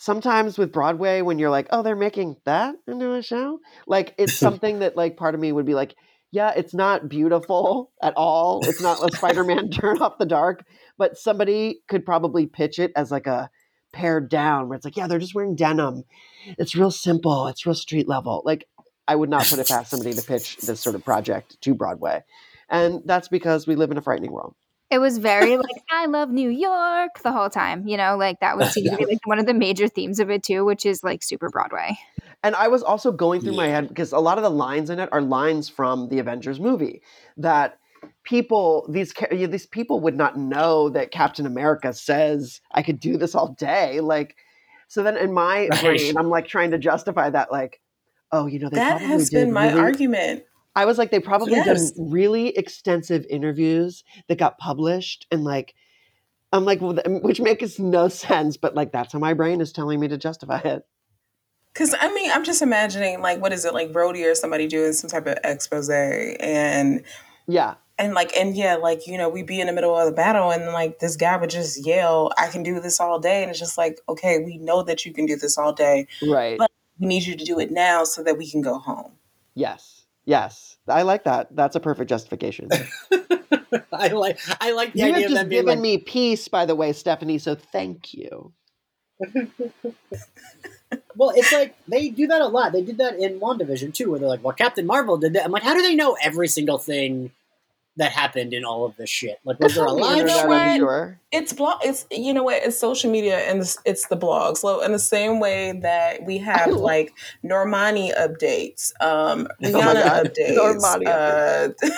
Sometimes with Broadway, when you're like, "Oh, they're making that into a show," like it's <laughs> something that like part of me would be like, yeah, it's not beautiful <laughs> at all. It's not a Spider-Man <laughs> turn off the dark, but somebody could probably pitch it as like a pared down where it's like, yeah, they're just wearing denim. It's real simple. It's real street level. Like I would not put it past somebody to pitch this sort of project to Broadway. And that's because we live in a frightening world. It was very like I love New York the whole time. You know, like that would <laughs> seem to be like one of the major themes of it too, which is like super Broadway. And I was also going through my head because a lot of the lines in it are lines from the Avengers movie that people these these people would not know that Captain America says I could do this all day like so then in my Right. brain I'm like trying to justify that like oh you know they probably did. that has been my really- argument. I was like they probably Yes. did really extensive interviews that got published and like I'm like well, which makes no sense but like that's how my brain is telling me to justify it Because I mean, I'm just imagining like what is it like Brody or somebody doing some type of expose and yeah and like and yeah, like you know, we'd be in the middle of the battle and like this guy would just yell, "I can do this all day," and it's just like, okay, we know that you can do this all day. right But- We need you to do it now so that we can go home. Yes. Yes. I like that. That's a perfect justification. <laughs> I like. I like the you idea have of just them given like, me peace, by the way, Stephanie, so thank you. <laughs> Well, it's like they do that a lot. They did that in WandaVision too, where they're like, "Well, Captain Marvel did that." I'm like, how do they know every single thing that happened in all of this shit? Like, was there a On the live know what? Sure. It's blog. It's you know what? It's social media and it's, it's the blogs. So in the same way that we have love- <laughs> like Normani updates, um, <laughs> Oh my Rihanna God. updates, Normani uh,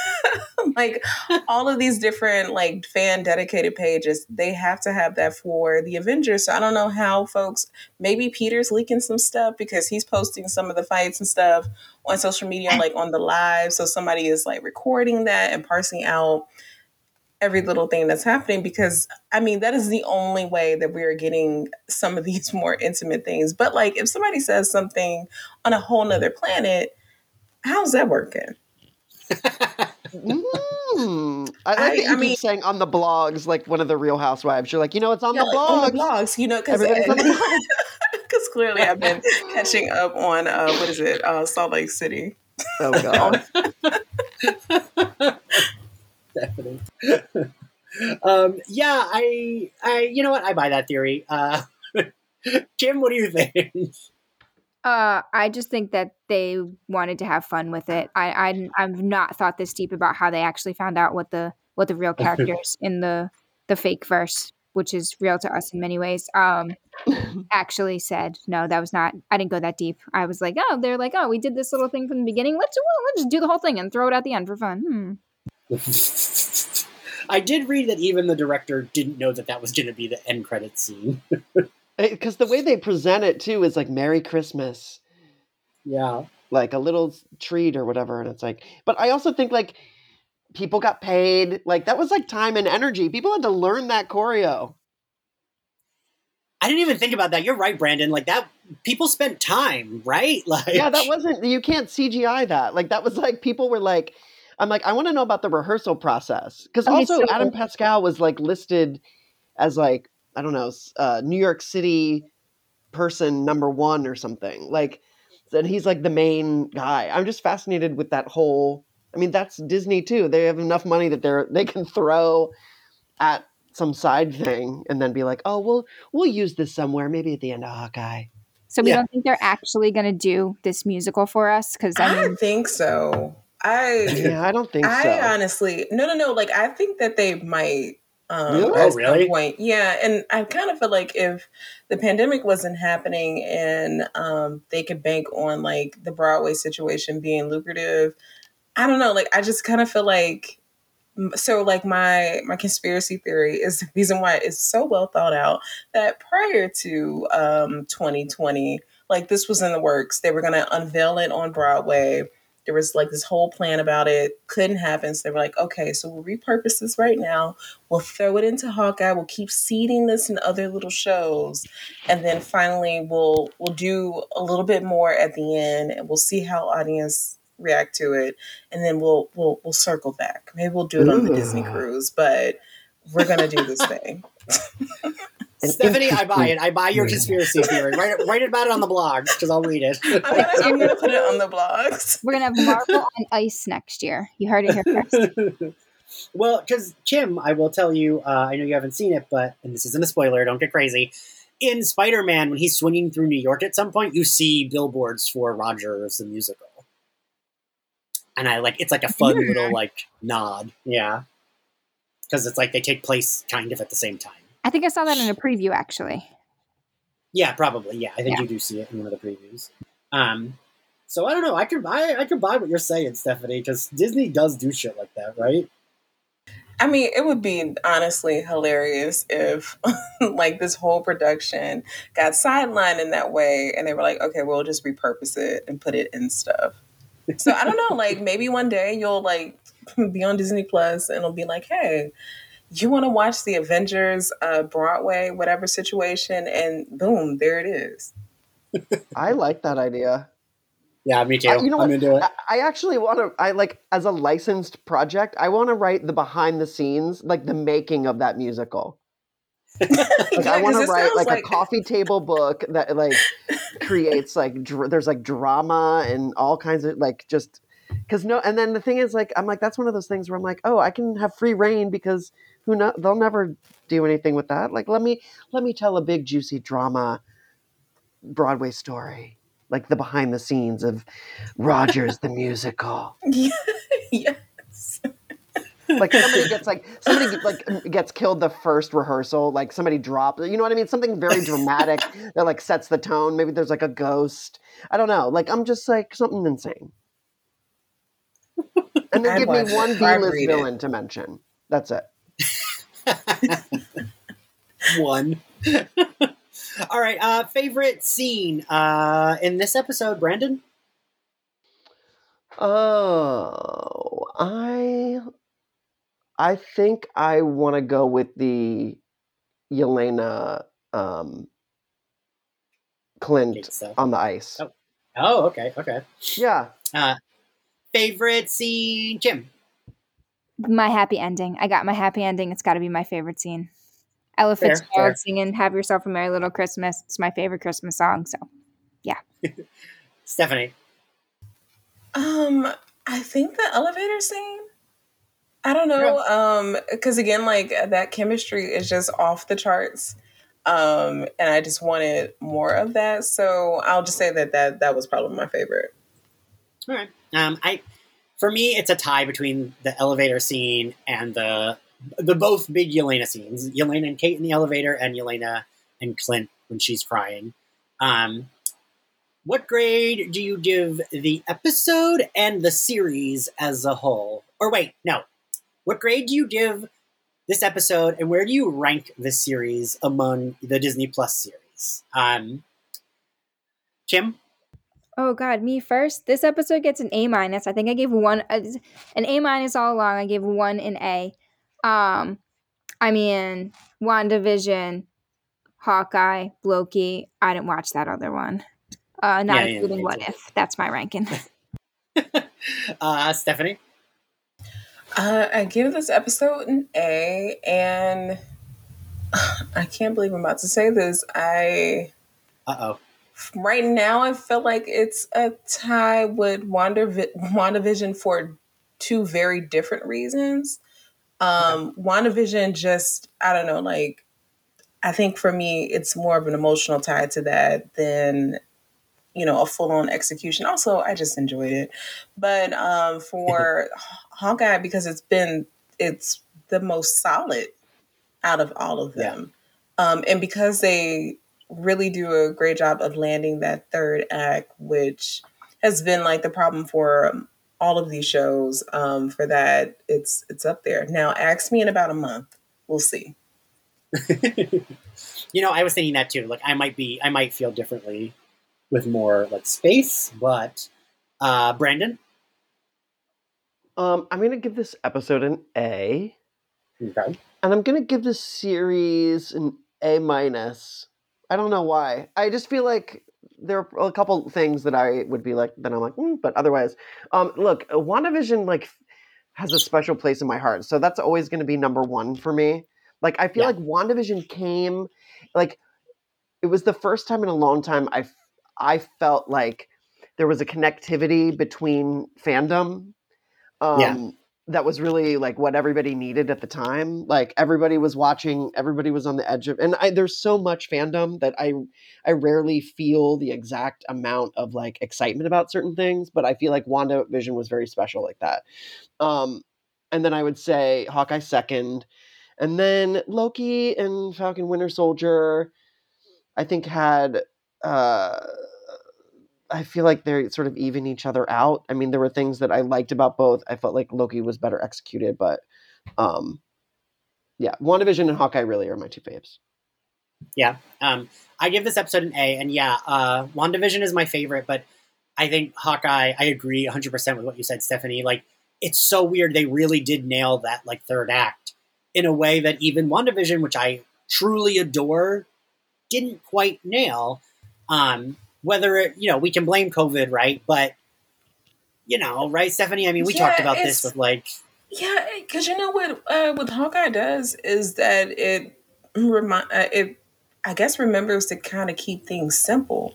<laughs> like all of these different like fan dedicated pages. They have to have that for the Avengers. So I don't know how folks. Maybe Peter's leaking some stuff because he's posting some of the fights and stuff on social media, like on the live. So somebody is like recording that and parsing out every little thing that's happening because I mean that is the only way that we are getting some of these <laughs> more intimate things. But like if somebody says something on a whole nother planet, how's that working? <laughs> Mm. I like I- that you I keep mean- saying on the blogs, like one of the Real Housewives. You're like, you know, it's on Yeah, the blogs. on the blogs, you know, because Everybody's on because <laughs> clearly I've been <laughs> catching up on uh, what is it, uh, Salt Lake City. Oh <laughs> god. Definitely. um, yeah, I, I, you know what? I buy that theory. Uh, Kim, what do you think? Uh, I just think that they wanted to have fun with it. I, I I've not thought this deep about how they actually found out what the what the real <laughs> characters in the the fake verse, which is real to us in many ways, um, <laughs> actually said. No, that was not. I didn't go that deep. I was like, oh, they're like, oh, we did this little thing from the beginning. Let's well, let's just do the whole thing and throw it at the end for fun. Hmm. <laughs> I did read that even the director didn't know that that was going to be the end credit scene. Uh, because the way they present it too is like Merry Christmas, yeah. like a little treat or whatever, and it's like. But I also think like people got paid. Like that was like time and energy. People had to learn that choreo. I didn't even think about that. You're right, Brandon. Like that, people spent time, right? Like, <laughs> Yeah, that wasn't. You can't CGI that. Like that was like people were like. I'm like, I want to know about the rehearsal process because also so- Adam Pascal was like listed as like I don't know uh, New York City person number one or something like, and he's like the main guy. I'm just fascinated with that whole. I mean, that's Disney too. They have enough money that they're they can throw at some side thing and then be like, oh, we'll we'll use this somewhere, maybe at the end of Hawkeye. So we Yeah. don't think they're actually going to do this musical for us because I I mean, don't think so. I <laughs> Yeah, I don't think I so. honestly no no no like I think that they might um Really? at Oh, really? some point. Yeah, and I kind of feel like if the pandemic wasn't happening and um they could bank on like the Broadway situation being lucrative, I don't know, like I just kind of feel like so like my my conspiracy theory is the reason why it's so well thought out that prior to um 2020 like this was in the works they were going to unveil it on broadway there was like this whole plan about it couldn't happen. So they were like okay so we'll repurpose this right now. We'll throw it into hawkeye. We'll keep seeding this in other little shows. And then finally we'll we'll do a little bit more at the end and we'll see how audience react to it. And then we'll we'll we'll circle back. Maybe we'll do it on the disney cruise but we're gonna do this thing <laughs> Stephanie, I buy it. I buy your conspiracy theory. Write, write about it on the blog because I'll read it. <laughs> I'm gonna, I'm gonna put it on the blogs <laughs> we're going to have Marvel on Ice next year. You heard it here first. <laughs> well, because Kim, I will tell you. Uh, I know you haven't seen it, but and this isn't a spoiler. Don't get crazy. In Spider-Man, when he's swinging through New York at some point, you see billboards for Rogers the musical, and I like it's like a fun little like nod. Yeah, because it's like they take place kind of at the same time. I think I saw that in a preview actually. Yeah, probably. Yeah, I think Yeah. you do see it in one of the previews. Um, so I don't know. I can buy. I could buy what you're saying, Stephanie, because Disney does do shit like that, right? I mean, it would be honestly hilarious if <laughs> like this whole production got sidelined in that way and they were like, okay, we'll just repurpose it and put it in stuff. So I don't know, like maybe one day you'll like <laughs> be on Disney Plus and it'll be like, hey, you want to watch the Avengers uh, Broadway, whatever situation, and boom, there it is. <laughs> I like that idea. Yeah, me too. Uh, you know I'm what? into it. I, I actually want to. I like as a licensed project. I want to write the behind the scenes, like the making of that musical. <laughs> Like I want to write like, a coffee table book that like creates like dr- there's like drama and all kinds of like just because no. And then the thing is like I'm like that's one of those things where I'm like oh I can have free reign because who know they'll never do anything with that. Like let me let me tell a big juicy drama Broadway story. Like the behind the scenes of Rogers the musical. yeah. <laughs> yes. like somebody gets like somebody like gets killed the first rehearsal like somebody dropped you know what i mean something very dramatic <laughs> that like sets the tone maybe there's like a ghost i don't know like i'm just like something insane and then I'd give me one b-list read it. villain to mention that's it <laughs> One. <laughs> All right. Uh, favorite scene uh, in this episode, Brandon? oh i i think i want to go with the yelena um clint on the ice Oh. Oh, okay, okay. yeah Uh, favorite scene, Jim. My happy ending. I got my happy ending. It's got to be my favorite scene. Ella Fair, Fitzgerald fair. singing "Have Yourself a Merry Little Christmas." It's my favorite Christmas song. So yeah. <laughs> Stephanie. Um, I think the elevator scene. I don't know. Um, because again, like that chemistry is just off the charts. Um, and I just wanted more of that. So I'll just say that that, that was probably my favorite. All right. Um, I, for me, it's a tie between the elevator scene and the the both big Yelena scenes. Yelena and Kate in the elevator, and Yelena and Clint when she's crying. Um, what grade do you give the episode and the series as a whole? Or wait, no. What grade do you give this episode, and where do you rank this series among the Disney Plus series? Um, Kim. Oh God, me first. This episode gets an A minus. I think I gave one uh, an A minus all along. I gave one an A. Um, I mean, WandaVision, Hawkeye, Loki. I didn't watch that other one. Uh, not Yeah, yeah, including me What too. If. That's my ranking. <laughs> <laughs> uh, Stephanie. Uh, I give this episode an A, and <sighs> I can't believe I'm about to say this. I Uh oh. Right now I feel like it's a tie with Wanda WandaVision for two very different reasons. Um, WandaVision just I don't know, like I think for me it's more of an emotional tie to that than you know a full on execution. Also, I just enjoyed it, but um, for <laughs> Hawkeye because it's been it's the most solid out of all of Yeah. them, um, and because they really do a great job of landing that third act, which has been like the problem for um, all of these shows. Um, for that, it's it's up there now. Ask me in about a month. We'll see. <laughs> you know, I was thinking that too. Like, I might be, I might feel differently with more like space, but uh, Brandon. Um, I'm gonna give this episode an A, Okay. and I'm gonna give this series an A minus. I don't know why. I just feel like there are a couple things that I would be like, then I'm like, mm, but otherwise, um, look, uh, WandaVision like has a special place in my heart, so that's always gonna be number one for me. Like, I feel Yeah. like WandaVision came, like, it was the first time in a long time I, I felt like there was a connectivity between fandom um, Yeah. That was really like what everybody needed at the time. Like everybody was watching, everybody was on the edge of, and I, there's so much fandom that I, I rarely feel the exact amount of like excitement about certain things, but I feel like Wanda Vision was very special like that. Um, and then I would say Hawkeye second, and then Loki and Falcon Winter Soldier, I think had. Uh, I feel like they sort of even each other out. I mean, there were things that I liked about both. I felt like Loki was better executed, but um, yeah, WandaVision and Hawkeye really are my two faves. Yeah. Um, I give this episode an A, and yeah, uh, WandaVision is my favorite, but I think Hawkeye, I agree 100% with what you said, Stephanie. Like, it's so weird. They really did nail that, like, third act in a way that even WandaVision, which I truly adore, didn't quite nail. Um, whether, it, you know, we can blame COVID, right? But, you know, right, Stephanie? I mean, we Yeah, talked about this with, like, Yeah, because you know what uh, what Hawkeye does is that it remind uh, it I guess remembers to kind of keep things simple.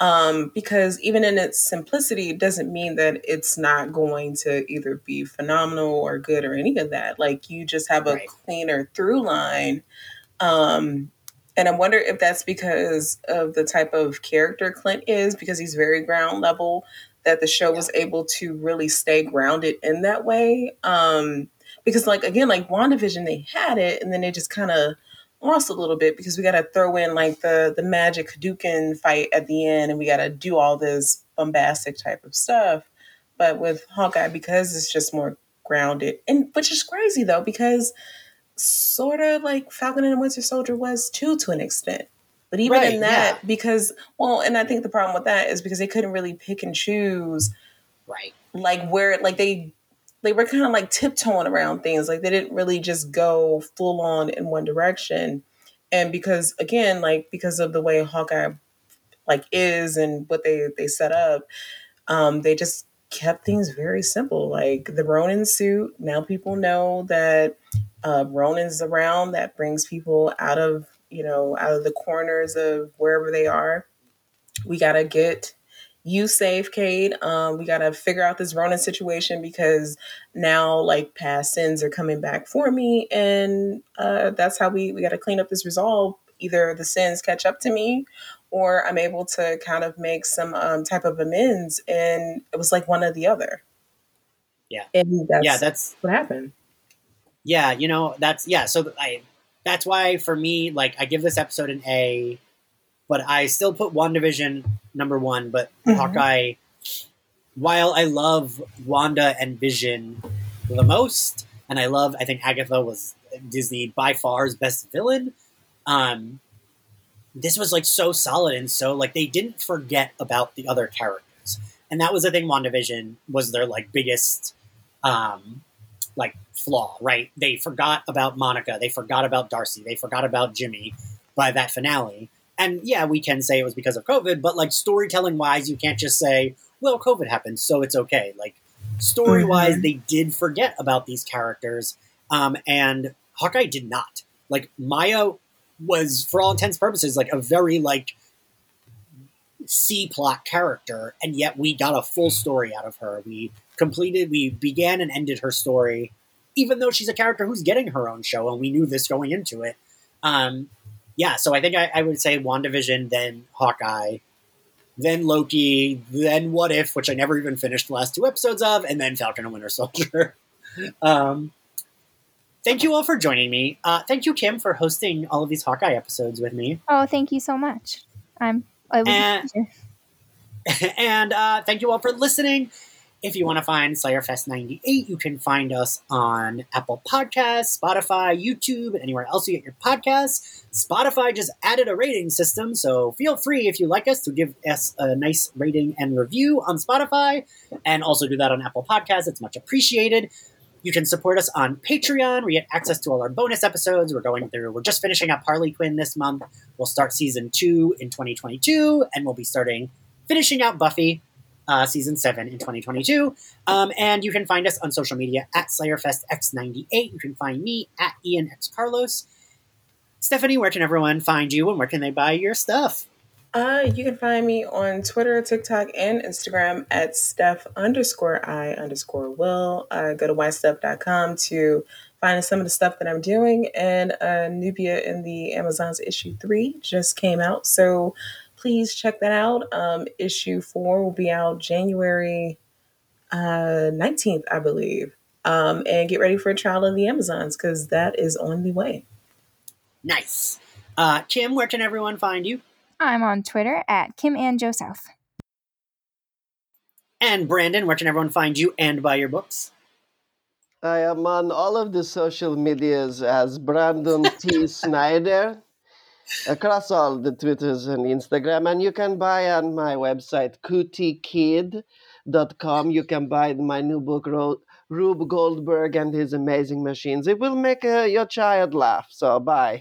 Um, because even in its simplicity, it doesn't mean that it's not going to either be phenomenal or good or any of that. Like you just have a Right. cleaner through line. Um, and I wonder if that's because of the type of character Clint is, because he's very ground level, that the show was able to really stay grounded in that way. Um, because, like, again, like WandaVision, they had it, and then they just kind of lost a little bit because we got to throw in like the the magic Hadouken fight at the end, and we got to do all this bombastic type of stuff. But with Hawkeye, because it's just more grounded, and which is crazy though, because sort of like Falcon and the Winter Soldier was too, to an extent. But even Right, in that, because well, and I think the problem with that is because they couldn't really pick and choose right. like where like they they were kind of like tiptoeing around things like they didn't really just go full on in one direction and because again like because of the way hawkeye like is and what they they set up um they just kept things very simple like the ronin suit now people know that uh ronin's around that brings people out of you know out of the corners of wherever they are we gotta get you safe, Kate. Um, we gotta figure out this Ronin situation because now like past sins are coming back for me, and uh, that's how we we gotta clean up this resolve. either the sins catch up to me or I'm able to kind of make some um, type of amends. And it was like one or the other. Yeah. And that's, yeah, that's what happened. yeah, you know, that's yeah. So I that's why for me, like, I give this episode an A, but I still put WandaVision number one. But Mhm. Hawkeye, while I love Wanda and Vision the most, and I love, I think Agatha was Disney by far's best villain. Um, this was like so solid and so like they didn't forget about the other characters, and that was the thing. WandaVision was their like biggest, um, like flaw, right? They forgot about Monica, they forgot about Darcy, they forgot about Jimmy by that finale. And yeah, we can say it was because of COVID, but like storytelling wise, you can't just say, well, COVID happened, so it's okay. Like story wise, Mhm. they did forget about these characters, um, and Hawkeye did not. Like Maya was, for all intents purposes, like a very like C plot character, and yet we got a full story out of her. We completed, we began and ended her story, even though she's a character who's getting her own show, and we knew this going into it. Um, yeah, so I think I, I would say WandaVision, then Hawkeye, then Loki, then What If, which I never even finished the last two episodes of, and then Falcon and Winter Soldier. <laughs> um, thank you all for joining me. Uh, thank you, Kim, for hosting all of these Hawkeye episodes with me. Oh, thank you so much. I'm. It was And- <laughs> and uh, thank you all for listening. If you want to find Slayerfest 98, you can find us on Apple Podcasts, Spotify, YouTube, and anywhere else you get your podcasts. Spotify just added a rating system, so feel free, if you like us, to give us a nice rating and review on Spotify, and also do that on Apple Podcasts. It's much appreciated. You can support us on Patreon, you get access to all our bonus episodes. We're going through, we're just finishing up Harley Quinn this month. We'll start season two in 2022, and we'll be starting finishing out Buffy uh, season seven in 2022. Um, and you can find us on social media at SlayerFestX98. You can find me at Ian X Carlos. Stephanie, where can everyone find you and where can they buy your stuff? Uh, you can find me on Twitter, TikTok, and Instagram at Steph underscore I underscore Will. Uh, go to ysteph.com to find some of the stuff that I'm doing. And uh, Nubia and the Amazons issue three just came out. So please check that out. Um, issue four will be out January uh, 19th, I believe. Um, and get ready for a trial of the Amazons because that is on the way. Nice. Uh, where can everyone find you? I'm on Twitter at Kim and Joe South. And Brandon, where can everyone find you and buy your books? I am on all of the social medias as Brandon T. <laughs> Snyder across all the Twitters and Instagram. And you can buy on my website, cootiekid.com. You can buy my new book, Ro- Rube Goldberg and His Amazing Machines. It will make uh, your child laugh. So, bye.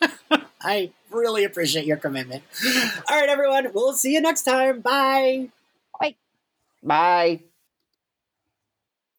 <laughs> I really appreciate your commitment. All right, everyone. We'll see you next time. Bye. Bye.